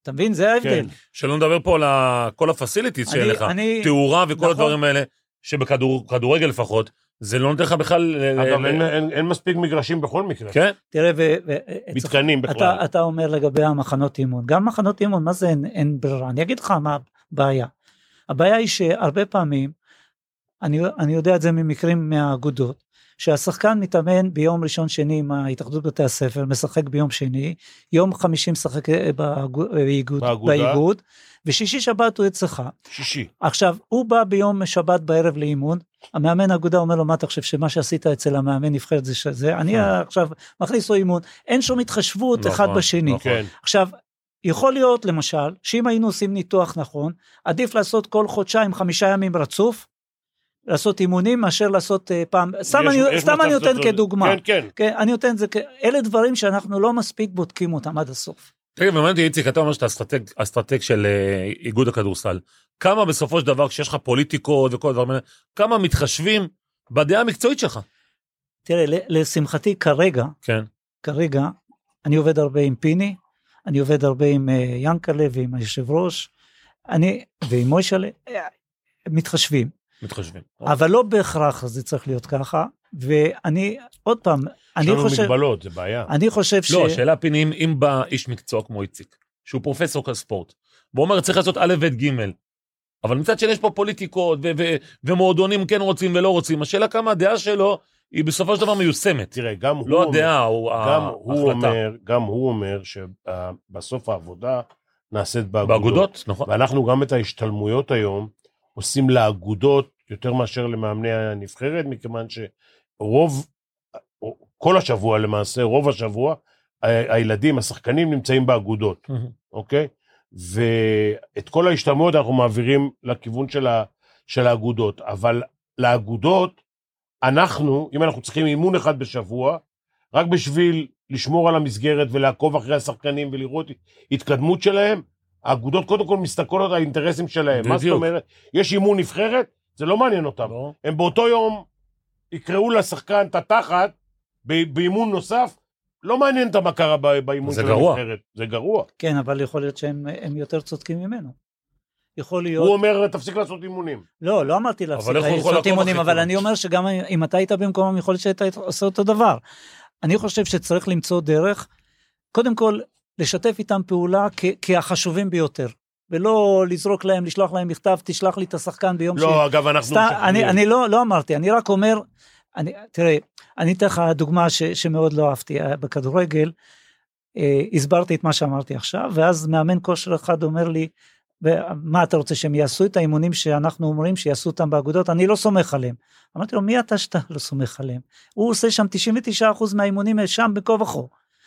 אתה מבין? זה ההבדל. כן. שלא נדבר פה על כל הפסיליטיז שאין לך. אני- תאורה וכל נכון. הדברים האלה, שבכדורגל לפחות, זה לא נותן לך בכלל... אגב, ל- אין- אין אין מספיק מגרשים בכל מקרה. כן? תראה, ו... ו- מתקנים בכלל. אתה, אתה אומר לגבי המחנות אימון, גם מחנות אימון, מה זה אין, אין ברירה? אני אגיד לך מה הבעיה. הבעיה היא שהרבה פעמים, אני, אני יודע את זה ממקרים מהאגודות, שהשחקן מתאמן ביום ראשון שני עם ההתאחדות בתי הספר, משחק ביום שני, יום חמישי משחק אה, באגו- באיגוד. באיגוד, ושישי שבת הוא אצלך. שישי. עכשיו, הוא בא ביום שבת בערב לאימון, המאמן האגודה אומר לו, מה אתה חושב שמה שעשית אצל המאמן נבחרת זה שזה? אני עכשיו מכניס לו אימון, אין שום התחשבות נכון, אחד בשני. נכון. כן. עכשיו, יכול להיות למשל, שאם היינו עושים ניתוח נכון, עדיף לעשות כל חודשיים חמישה ימים רצוף, לעשות אימונים מאשר לעשות אה, פעם, סתם יש- אני, יש סתם אני נותן כדוגמה, כן, כן. כן, אני נותן את זה, אלה דברים שאנחנו לא מספיק בודקים אותם עד הסוף. תגיד, מעניין אותי, איציק, אתה אומר שאתה אסטרטג, אסטרטג של אה, איגוד הכדורסל. כמה בסופו של דבר, כשיש לך פוליטיקות וכל הדברים האלה, כמה מתחשבים בדעה המקצועית שלך? תראה, ל- לשמחתי כרגע, כן. כרגע, אני עובד הרבה עם פיני, אני עובד הרבה עם אה, ינקלה ועם היושב ראש, אני, ועם מוישלה, מתחשבים. מתחשבים. אבל לא בהכרח זה צריך להיות ככה, ואני, עוד פעם, יש אני לנו חושב, מגבלות, זה בעיה. אני חושב ש... לא, השאלה פיני, אם, אם בא איש מקצוע כמו איציק, שהוא פרופסור ספורט, והוא אומר צריך לעשות א', ב', ג', אבל מצד שני יש פה פוליטיקות ו- ו- ומועדונים כן רוצים ולא רוצים, השאלה כמה הדעה שלו היא בסופו של דבר מיושמת. תראה, גם הוא לא אומר, הדעה, הוא גם הוא ההחלטה. אומר, גם הוא אומר שבסוף העבודה נעשית באגודות. באגודות, נכון. ואנחנו גם את ההשתלמויות היום עושים לאגודות יותר מאשר למאמני הנבחרת, מכיוון שרוב, כל השבוע למעשה, רוב השבוע, הילדים, השחקנים נמצאים באגודות. אוקיי? ואת כל ההשתלמויות אנחנו מעבירים לכיוון של, ה, של האגודות, אבל לאגודות, אנחנו, אם אנחנו צריכים אימון אחד בשבוע, רק בשביל לשמור על המסגרת ולעקוב אחרי השחקנים ולראות התקדמות שלהם, האגודות קודם כל מסתכלות על האינטרסים שלהם. מה זאת בדיוק. אומרת? יש אימון נבחרת, זה לא מעניין אותם. לא. הם באותו יום יקראו לשחקן את התחת באימון נוסף, לא מעניין אותם מה קרה באימון זה של גרוע. הנבחרת. זה גרוע. כן, אבל יכול להיות שהם הם יותר צודקים ממנו. יכול להיות... הוא אומר, תפסיק לעשות אימונים. לא, לא אמרתי להפסיק לעשות אימונים, אבל? אני אומר שגם אם אתה היית במקומם, יכול להיות שהיית עושה אותו דבר. אני חושב שצריך למצוא דרך, קודם כל, לשתף איתם פעולה כ- כהחשובים ביותר, ולא לזרוק להם, לשלוח להם מכתב, תשלח לי את השחקן ביום לא, אגב, אנחנו סתם. אני, אני לא, לא אמרתי, אני רק אומר, אני, תראה, אני אתן לך דוגמה ש, שמאוד לא אהבתי אה, בכדורגל, אה, הסברתי את מה שאמרתי עכשיו, ואז מאמן כושר אחד אומר לי, מה אתה רוצה שהם יעשו את האימונים שאנחנו אומרים שיעשו אותם באגודות? אני לא סומך עליהם. אמרתי לו, מי אתה שאתה לא סומך עליהם? הוא עושה שם 99% מהאימונים שם בכל וכה.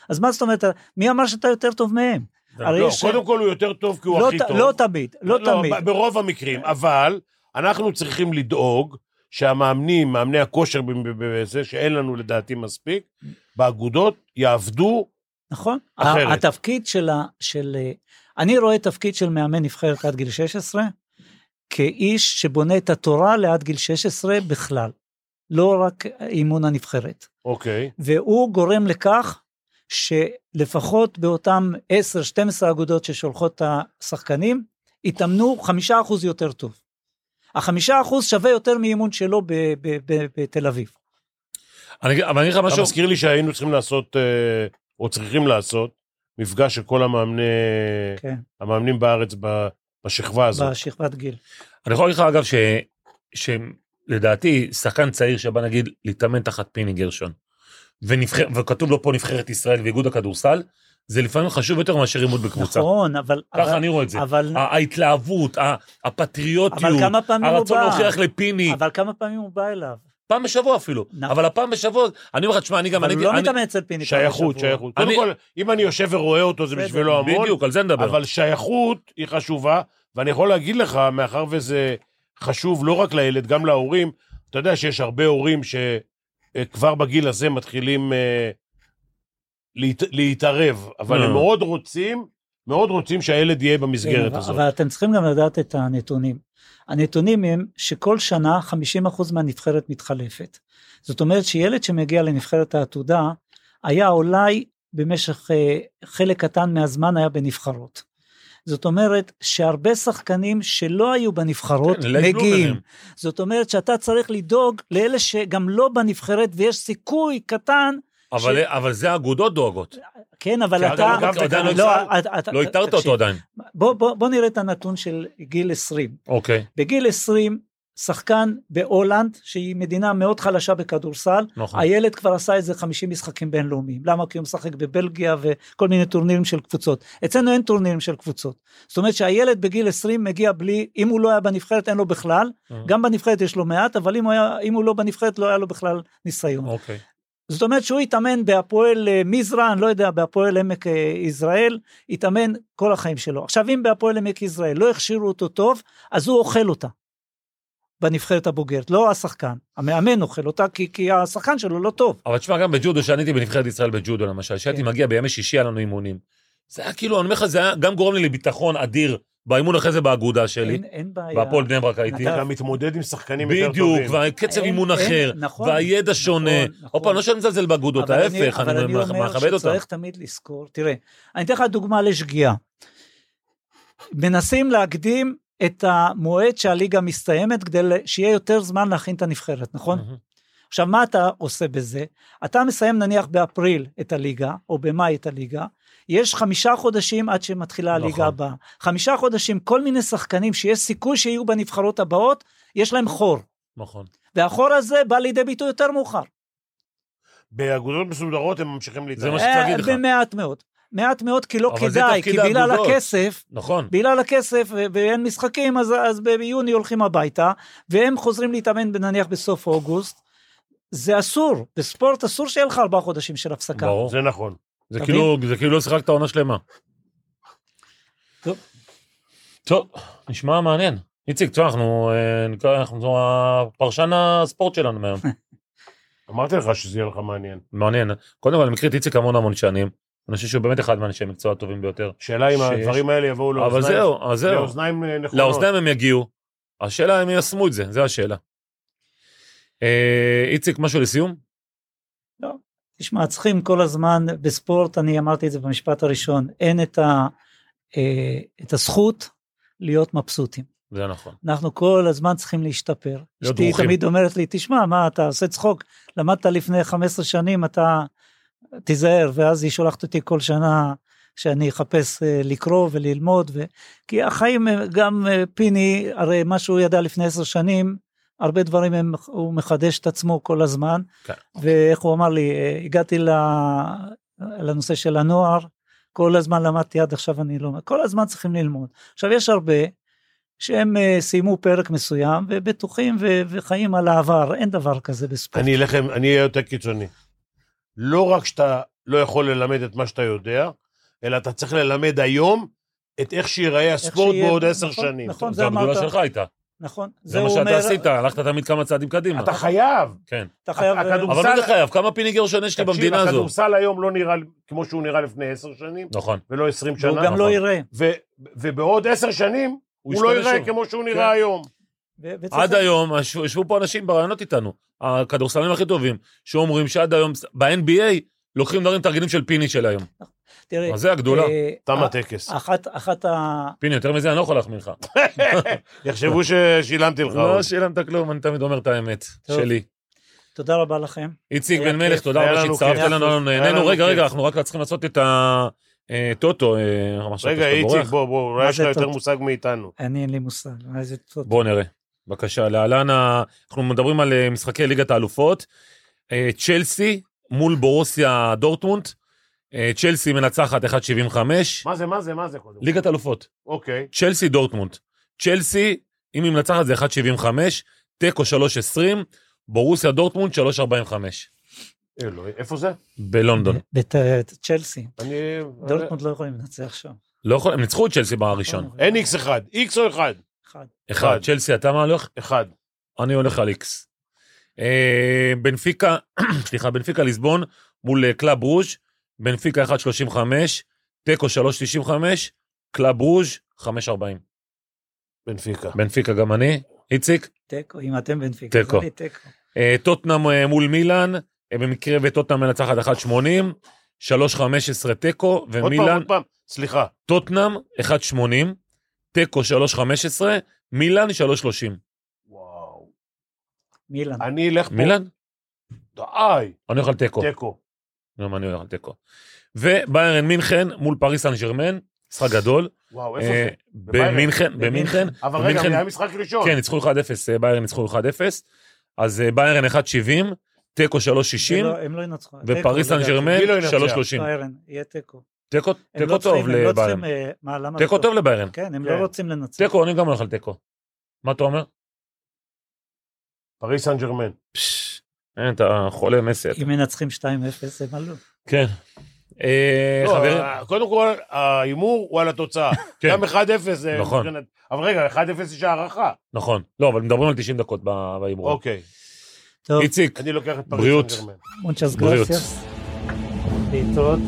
אז מה זאת אומרת, מי אמר שאתה יותר טוב מהם? לא, יש- קודם כל הוא יותר טוב כי הוא לא, הכי ת- טוב. לא תמיד, לא, תמיד. ב- ברוב המקרים, אבל אנחנו צריכים לדאוג שהמאמנים, מאמני הכושר בזה, שאין לנו לדעתי מספיק, באגודות יעבדו, נכון. אחרת. התפקיד של ה... של... אה, אני רואה תפקיד של מאמן נבחרת עד גיל 16 כאיש שבונה את התורה לעד גיל 16 בכלל, לא רק אימון הנבחרת. אוקיי, והוא גורם לכך שלפחות באותם 10-12 אגודות ששולחות את השחקנים, יתאמנו 5% יותר טוב. החמישה אחוז שווה יותר מאימון שלו בתל אביב. אני, אבל אני אגיד לך אתה משהו, מזכיר לי שהיינו צריכים לעשות, אה, או צריכים לעשות, מפגש של כל המאמני, כן, המאמנים בארץ ב- בשכבה הזאת. בשכבת גיל. אני יכול להגיד לך אגב ש, שלדעתי שחקן צעיר שבא נגיד להתאמן תחת פיני גרשון, ונבחר, וכתוב לו פה נבחרת ישראל ואיגוד הכדורסל, זה לפעמים חשוב יותר מאשר אימון בקבוצה. נכון, אבל... ככה אבל- אני רואה את זה. אבל, ההתלהבות, הפטריוטיות, הרצון? להוכיח לפיני, אבל כמה פעמים הוא בא אליו? פעם בשבוע אפילו, נכון. אבל הפעם בשבוע, אני אומר לך, תשמע, אני גם, אבל הוא לא מתאמן אצל פיני. פעם שייכות, בשבוע. שייכות. קודם כל, אם אני יושב ורואה אותו, זה בשבילו המון, בדיוק, על זה נדבר. אבל שייכות היא חשובה, ואני יכול להגיד לך, מאחר וזה חשוב לא רק לילד, גם להורים, אתה יודע שיש הרבה הורים שכבר בגיל הזה מתחילים אה, להת, להתערב, אבל הם אה. מאוד רוצים, מאוד רוצים שהילד יהיה במסגרת כן, הזאת. אבל אתם צריכים גם לדעת את הנתונים. הנתונים הם שכל שנה 50% מהנבחרת מתחלפת. זאת אומרת שילד שמגיע לנבחרת העתודה, היה אולי במשך אה, חלק קטן מהזמן היה בנבחרות. זאת אומרת שהרבה שחקנים שלא היו בנבחרות כן, late מגיעים. זאת אומרת שאתה צריך לדאוג לאלה שגם לא בנבחרת ויש סיכוי קטן, אבל, אבל זה האגודות דואגות. כן אבל אתה, אגב, עדיין לא לא, אתה- לא. אותו עדיין. בוא, בוא, בוא נראה את הנתון של גיל 20. אוקיי, בגיל 20, שחקן בהולנד, שהיא מדינה מאוד חלשה בכדורסל, נכון. הילד כבר עשה איזה 50 משחקים בינלאומיים. למה? כי הוא משחק בבלגיה וכל מיני טורנירים של קבוצות. אצלנו אין טורנירים של קבוצות. זאת אומרת שהילד בגיל 20 מגיע בלי, אם הוא לא היה בנבחרת אין לו בכלל, אה. גם בנבחרת יש לו מעט, אבל אם הוא, היה, אם הוא לא בנבחרת לא היה לו בכלל ניסיון. אוקיי. זאת אומרת שהוא התאמן בהפועל אה, מזרע, אני לא יודע, בהפועל עמק אה, יזרעאל, התאמן כל החיים שלו. עכשיו אם בהפועל עמק יזרעאל לא הכשירו אותו טוב, אז הוא אוכל אותה. בנבחרת הבוגרת, לא השחקן. המאמן אוכל אותה כי, כי השחקן שלו לא טוב. אבל תשמע, גם בג'ודו, שאני הייתי בנבחרת ישראל בג'ודו למשל, כשהייתי כן. מגיע בימי שישי, היה לנו אימונים. זה היה כאילו, אני אומר לך, זה היה גם גורם לי לביטחון אדיר באימון אחרי זה באגודה שלי, אין, אין בעיה. בהפועל בני ברק הייתי. אתה- גם מתמודד עם שחקנים יותר בדיוק, טובים. והקצב אין- אימון אין, אחר, נכון, והידע שונה. נכון. עוד פעם, לא שאני מזלזל באגודות, אבל ההפך, אבל אני מכבד אותם. אומר שצריך תמיד לזכור, תראה, אני אתן לך דוגמה לשגיאה. מנסים להקדים את המועד שהליגה מסתיימת כדי שיהיה יותר זמן להכין את הנבחרת, נכון? מהמם. עכשיו מה אתה עושה בזה? אתה מסיים נניח באפריל את הליגה, או במאי את הליגה, יש חמישה חודשים עד שמתחילה הליגה נכון. הבאה. חמישה חודשים, כל מיני שחקנים שיש סיכוי שיהיו בנבחרות הבאות, יש להם חור. נכון. והחור הזה בא לידי ביטוי יותר מאוחר. באגודות מסודרות הם ממשיכים זה להתאמן. מה שצריך להגיד אה, לך. במעט מאוד. מעט מאוד, כי לא כדאי, כי בגלל. הכסף, נכון. בגלל הכסף ואין משחקים, אז, אז ביוני הולכים הביתה, והם חוזרים להתאמן נניח בסוף אוגוסט. זה אסור, בספורט אסור שיהיה לך ארבעה חודשים של הפסקה. ברור. זה נכון. זה כאילו, זה כאילו לא שיחקת עונה שלמה. טוב. טוב, נשמע מעניין. איציק, תשמע, אנחנו אה, אנחנו הפרשן הספורט שלנו מהיום. אמרתי לך שזה יהיה לך מעניין. מעניין. קודם כל, אני מכיר את איציק המון המון שנים. אני חושב שהוא באמת אחד מהאנשי המקצוע הטובים ביותר. שאלה אם שיש. הדברים האלה יבואו אבל לאוזניים. זהו, אז זהו. לאוזניים נכונות. לאוזניים הם יגיעו. השאלה אם יישמו את זה, זו השאלה. אה, איציק, משהו לסיום? תשמע, צריכים כל הזמן, בספורט, אני אמרתי את זה במשפט הראשון, אין את, ה, אה, את הזכות להיות מבסוטים. זה נכון. אנחנו כל הזמן צריכים להשתפר. אשתי דרוכים. תמיד אומרת לי, תשמע, מה, אתה עושה צחוק, למדת לפני 15 שנים, אתה תיזהר, ואז היא שולחת אותי כל שנה שאני אחפש אה, לקרוא וללמוד, ו... כי החיים, אה, גם אה, פיני, הרי מה שהוא ידע לפני 10 שנים, הרבה דברים הם, הוא מחדש את עצמו כל הזמן, כן. ואיך הוא אמר לי, הגעתי. לנושא של הנוער, כל הזמן למדתי עד עכשיו אני לא, כל הזמן צריכים ללמוד. עכשיו יש הרבה שהם סיימו פרק מסוים ובטוחים ו- וחיים על העבר, אין דבר כזה בספורט. אני אלך, אני אהיה יותר קיצוני. לא רק שאתה לא יכול ללמד את מה שאתה יודע, אלא אתה צריך ללמד היום את איך שיראה הספורט שיהיה- בעוד עשר נכון, שנים. נכון, זה זה הגדולה אמרת, שלך הייתה. נכון, זה מה הוא שאתה אומר, עשית, הלכת תמיד כמה צעדים קדימה. אתה חייב. כן. אתה חייב, הכדורסל- אבל מי זה חייב? כמה פיני גרשון יש לי תקשיב, במדינה הזו? הכדורסל היום לא נראה כמו שהוא נראה לפני עשר שנים, נכון. ולא עשרים והוא שנה. גם לא נכון. יראה. ו- ובעוד עשר שנים, הוא הוא לא ייראה שוב. כמו שהוא כן. נראה היום. וצריך- עד היום, ישבו פה אנשים ברעיונות איתנו, הכדורסלנים הכי טובים, שאומרים שעד היום, ב-NBA, לוקחים דברים תרגילים של פיני של היום. תראה, אז זה הגדולה. אה, תם אה, הטקס. אחת, אחת ה... פיני, יותר מזה אני לא יכול להחמיא לך. יחשבו ששילמתי לך. לא. שילמת כלום, אני תמיד אומר את האמת. שלי. תודה רבה לכם. איציק בן מלך. תודה רבה לנו שהצטרפת. אלינו, היה נהנינו. לנו רגע. רגע, אנחנו רק צריכים לעשות את הטוטו. רגע, איציק, בוא, בוא, אולי יש לך יותר? מושג מאיתנו. אני אין לי מושג. מה זה טוב. בואו נראה. בבקשה, להלן, ה- אנחנו מדברים על אה, משחקי ליגת האלופות. אה, צ'לסי מול בורוסיה דורטמונד. אה, צ'לסי מנצחת 1.75. מה זה, מה זה, מה זה קודם? ליגת אלופות. אוקיי. צ'לסי דורטמונד. צ'לסי, אם היא מנצחת זה 1.75, תיקו 3.20, בורוסיה דורטמונד 3.45 אלוהים, איפה זה? בלונדון. בצ'לסי. אני... דורטמונד לא יכולים לנצח שם. לא יכול, הם ניצחו את צ'לסי בראשון. אין איקס אחד. איקס או אחד? אחד. אחד. צ'לסי אתה מה הולך? אחד. אני הולך על איקס. אה, בנפיקה, סליחה, בנפיקה ליסבון מול אה, קלאב ברוז', בנפיקה 1.35, תיקו 3.95, קלאב ברוז' 5.40. בנפיקה. בנפיקה גם אני, איציק. תיקו, אם אתם בנפיקה. תיקו. אה, טוטנאם מול מילאן, במקרה וטוטנאם מנצחת 1.80, 3.15 תיקו, עוד פעם, ומילאן, עוד פעם. סליחה. טוטנאם 1.80, תיקו 3.15, מילאן 3.30. וואו. מילאן. אני אלך פה. מילאן? די. אני הולך על תיקו. תיקו. גם אני הולך על תיקו. וביירן מינכן מול פריס סן ג'רמן, משחק גדול. וואו, איפה אה, זה? במינכן, במינכן. אבל רגע, זה היה משחק ראשון. כן, ניצחו 1-0, אה, ביירן ניצחו 1-0. אז אה, ביירן 1.70, תיקו זה 3.60, לא- הם לא ינצחו. ופריס סן ג'רמן מי לא ינצח? 3.30. ביירן, יהיה תיקו. תיקו לא טוב לא לביירן. אה? תיקו טוב לביירן. כן, הם כן. לא רוצים לנצח. תיקו, אני גם הולך על תיקו. מה אתה אומר? פריס סן ג'רמן. פש, אין, אתה חולה מסי. אתה. אם מנצחים 2-0 הם עלו. כן. אה, לא, חברים, אה, קודם כל, ההימור הוא על התוצאה. כן. גם 1-0 זה... נכון. אבל רגע, 1-0 יש הערכה. נכון. לא, אבל מדברים על 90 דקות ב- בהימור. אוקיי. טוב, איציק, אני לוקח את פריס בריאות. סן ג'רמן. בריאות. להתראות.